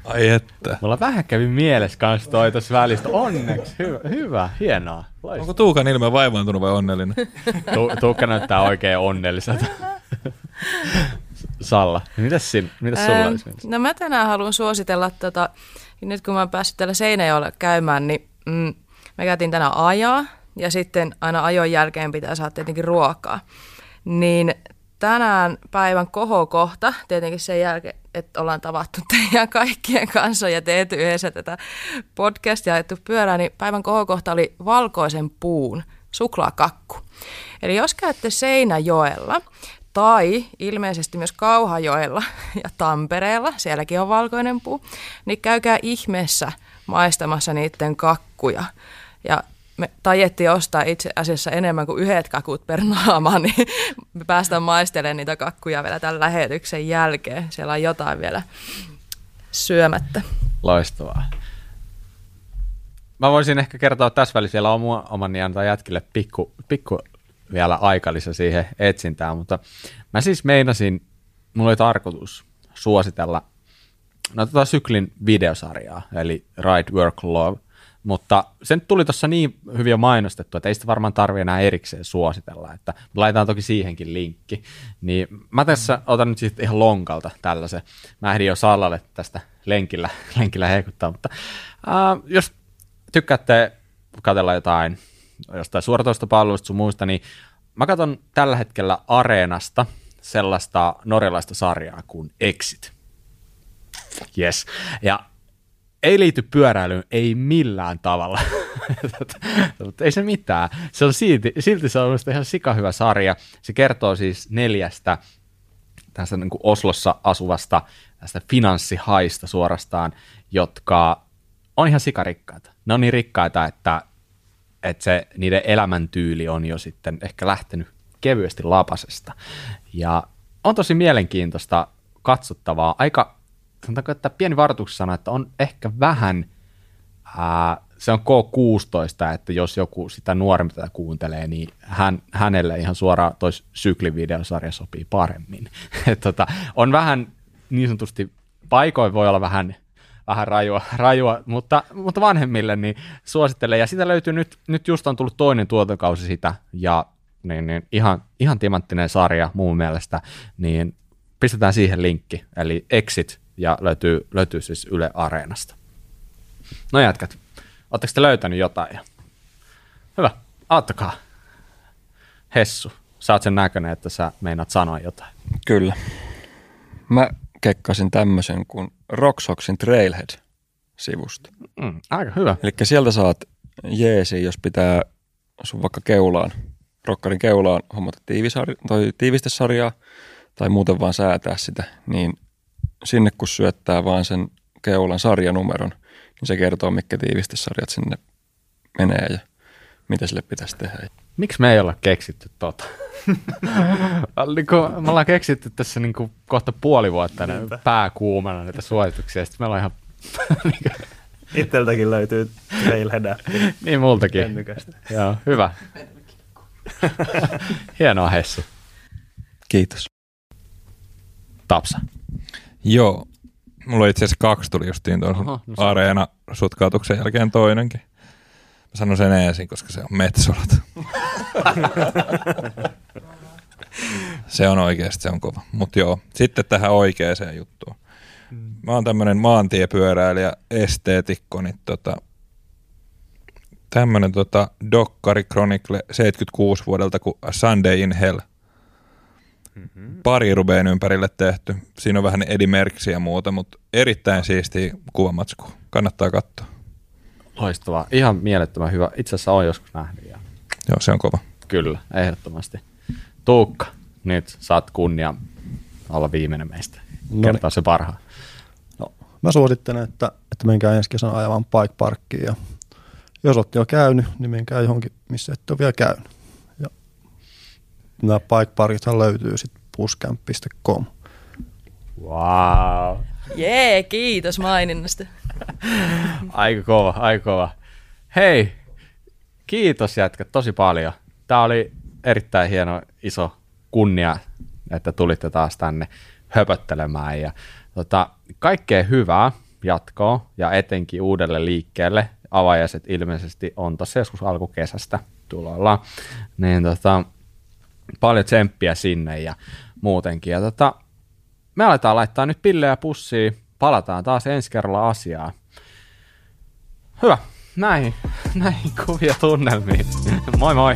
E: Ai että.
A: Mulla vähän kävi mielessä kanssa toi tuossa välistä. Onneksi, hyvä, hyvä hienoa. Loistavaa.
E: Onko Tuukan ilme vaivaantunut vai onnellinen?
A: Tu- Tuukka näyttää oikein onnelliselta. Salla, mitäs, sin, mitäs sulla
B: Ää,
A: olisi?
B: No mä tänään haluan suositella, tota, nyt kun mä oon päässyt täällä Seinäjoella käymään, niin mm, mä käytin tänään ajaa ja sitten aina ajon jälkeen pitää saada tietenkin ruokaa. Niin tänään päivän kohokohta, tietenkin sen jälkeen, että ollaan tavattu teidän kaikkien kanssa ja tehty yhdessä tätä podcastia ajettu pyörää, niin päivän kohokohta oli valkoisen puun suklaakakku. Eli jos käytte Seinäjoella tai ilmeisesti myös Kauhajoella ja Tampereella, sielläkin on valkoinen puu, niin käykää ihmeessä maistamassa niiden kakkuja. Ja me tajettiin ostaa itse asiassa enemmän kuin yhdet kakut per naama, niin me päästään maistelemaan niitä kakkuja vielä tämän lähetyksen jälkeen. Siellä on jotain vielä syömättä.
A: Loistavaa. Mä voisin ehkä kertoa tässä välissä vielä oma, oman jätkille pikku, pikku vielä aikalisä siihen etsintään, mutta mä siis meinasin, mulla oli tarkoitus suositella no tota syklin videosarjaa, eli Ride, Work, Love, mutta se nyt tuli tuossa niin hyvin jo mainostettu, että ei sitä varmaan tarvitse enää erikseen suositella, että laitetaan toki siihenkin linkki. Niin mä tässä otan nyt sitten ihan lonkalta tällaisen. Mä ehdin jo Sallalle tästä lenkillä, lenkillä heikuttaa, mutta äh, jos tykkäätte katsella jotain jostain suoratoistopalveluista sun muista, niin mä katson tällä hetkellä Areenasta sellaista norjalaista sarjaa kuin Exit. Yes. Ja ei liity pyöräilyyn, ei millään tavalla. Ei se mitään. Se on silti, silti se on ihan sikahyvä sarja. Se kertoo siis neljästä tästä niin kuin Oslossa asuvasta tästä finanssihaista suorastaan, jotka on ihan sikarikkaita. Ne on niin rikkaita, että että se, niiden elämäntyyli on jo sitten ehkä lähtenyt kevyesti lapasesta. Ja on tosi mielenkiintoista katsottavaa. Aika, sanotaanko, että pieni varoitus sana, että on ehkä vähän, ää, se on K16, että jos joku sitä nuorempi tätä kuuntelee, niin hän, hänelle ihan suoraan tois syklin videosarja sopii paremmin. Tota, on vähän niin sanotusti, paikoin voi olla vähän vähän rajua, rajua mutta, mutta vanhemmille niin suosittelen. Ja sitä löytyy nyt, nyt just on tullut toinen tuotokausi sitä, ja niin, niin ihan, ihan timanttinen sarja mun mielestä, niin pistetään siihen linkki, eli Exit, ja löytyy, löytyy siis Yle Areenasta. No jätkät, ootteko te löytänyt jotain? Hyvä, auttakaa. Hessu, sä oot sen näköinen, että sä meinaat sanoa jotain.
D: Kyllä. Mä kekkasin tämmöisen kuin Rocksoxin Trailhead-sivusta.
A: Mm, aika hyvä.
D: Eli sieltä saat jeesi, jos pitää sun vaikka keulaan, rokkarin keulaan hommata tiivisarja, tai tiivistesarjaa tai muuten vaan säätää sitä, niin sinne kun syöttää vaan sen keulan sarjanumeron, niin se kertoo, mitkä tiivistesarjat sinne menee ja mitä sille pitäisi tehdä.
A: Miksi me ei olla keksitty tota? niin kuin, me ollaan keksitty tässä niin kuin kohta puoli vuotta ne pääkuumana näitä suosituksia, sitten meillä on ihan...
C: Itseltäkin löytyy Trailhead
A: Niin multakin. Joo, hyvä. Hienoa Hessu.
D: Kiitos.
A: Tapsa.
E: Joo. Mulla itse asiassa kaksi tuli justiin tuon no areena sutkautuksen jälkeen toinenkin. Mä sanon sen ensin, koska se on Metsolat. se on oikeasti, se on kova. Mutta joo, sitten tähän oikeaan juttuun. Mä oon tämmönen maantiepyöräilijä, esteetikko, niin tota, tämmönen tota Dokkari Chronicle 76 vuodelta kuin A Sunday in Hell. Mm-hmm. Pari rubeen ympärille tehty. Siinä on vähän Eddie Merksiä ja muuta, mutta erittäin siisti kuvamatsku. Kannattaa katsoa.
A: Loistavaa. Ihan mielettömän hyvä. Itse asiassa on joskus nähnyt. Ja...
E: Joo, se on kova.
A: Kyllä, ehdottomasti. Tuukka, nyt saat kunnia olla viimeinen meistä. No Kertaa niin. se parhaan.
F: No, mä suosittelen, että, että menkää ensi kesänä ajamaan bike parkkiin ja jos olette jo käynyt, niin menkää johonkin, missä ette ole vielä käynyt. Ja nämä bike parkithan löytyy sitten buscamp.com.
A: Wow.
B: Jee, kiitos maininnasta.
A: aika kova, aika kova. Hei, kiitos jätkät tosi paljon. Tämä oli erittäin hieno iso kunnia, että tulitte taas tänne höpöttelemään. Ja, tota, kaikkea hyvää jatkoa ja etenkin uudelle liikkeelle. Avajaiset ilmeisesti on tuossa joskus alkukesästä tulolla. Niin tota, paljon tsemppiä sinne ja muutenkin. Ja tota, me aletaan laittaa nyt pillejä pussiin. Palataan taas ensi kerralla asiaa. Hyvä. Näihin, näihin kuvia tunnelmiin. moi moi.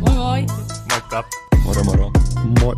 B: Moi moi.
C: Moikka.
D: Moro moro.
F: Moi.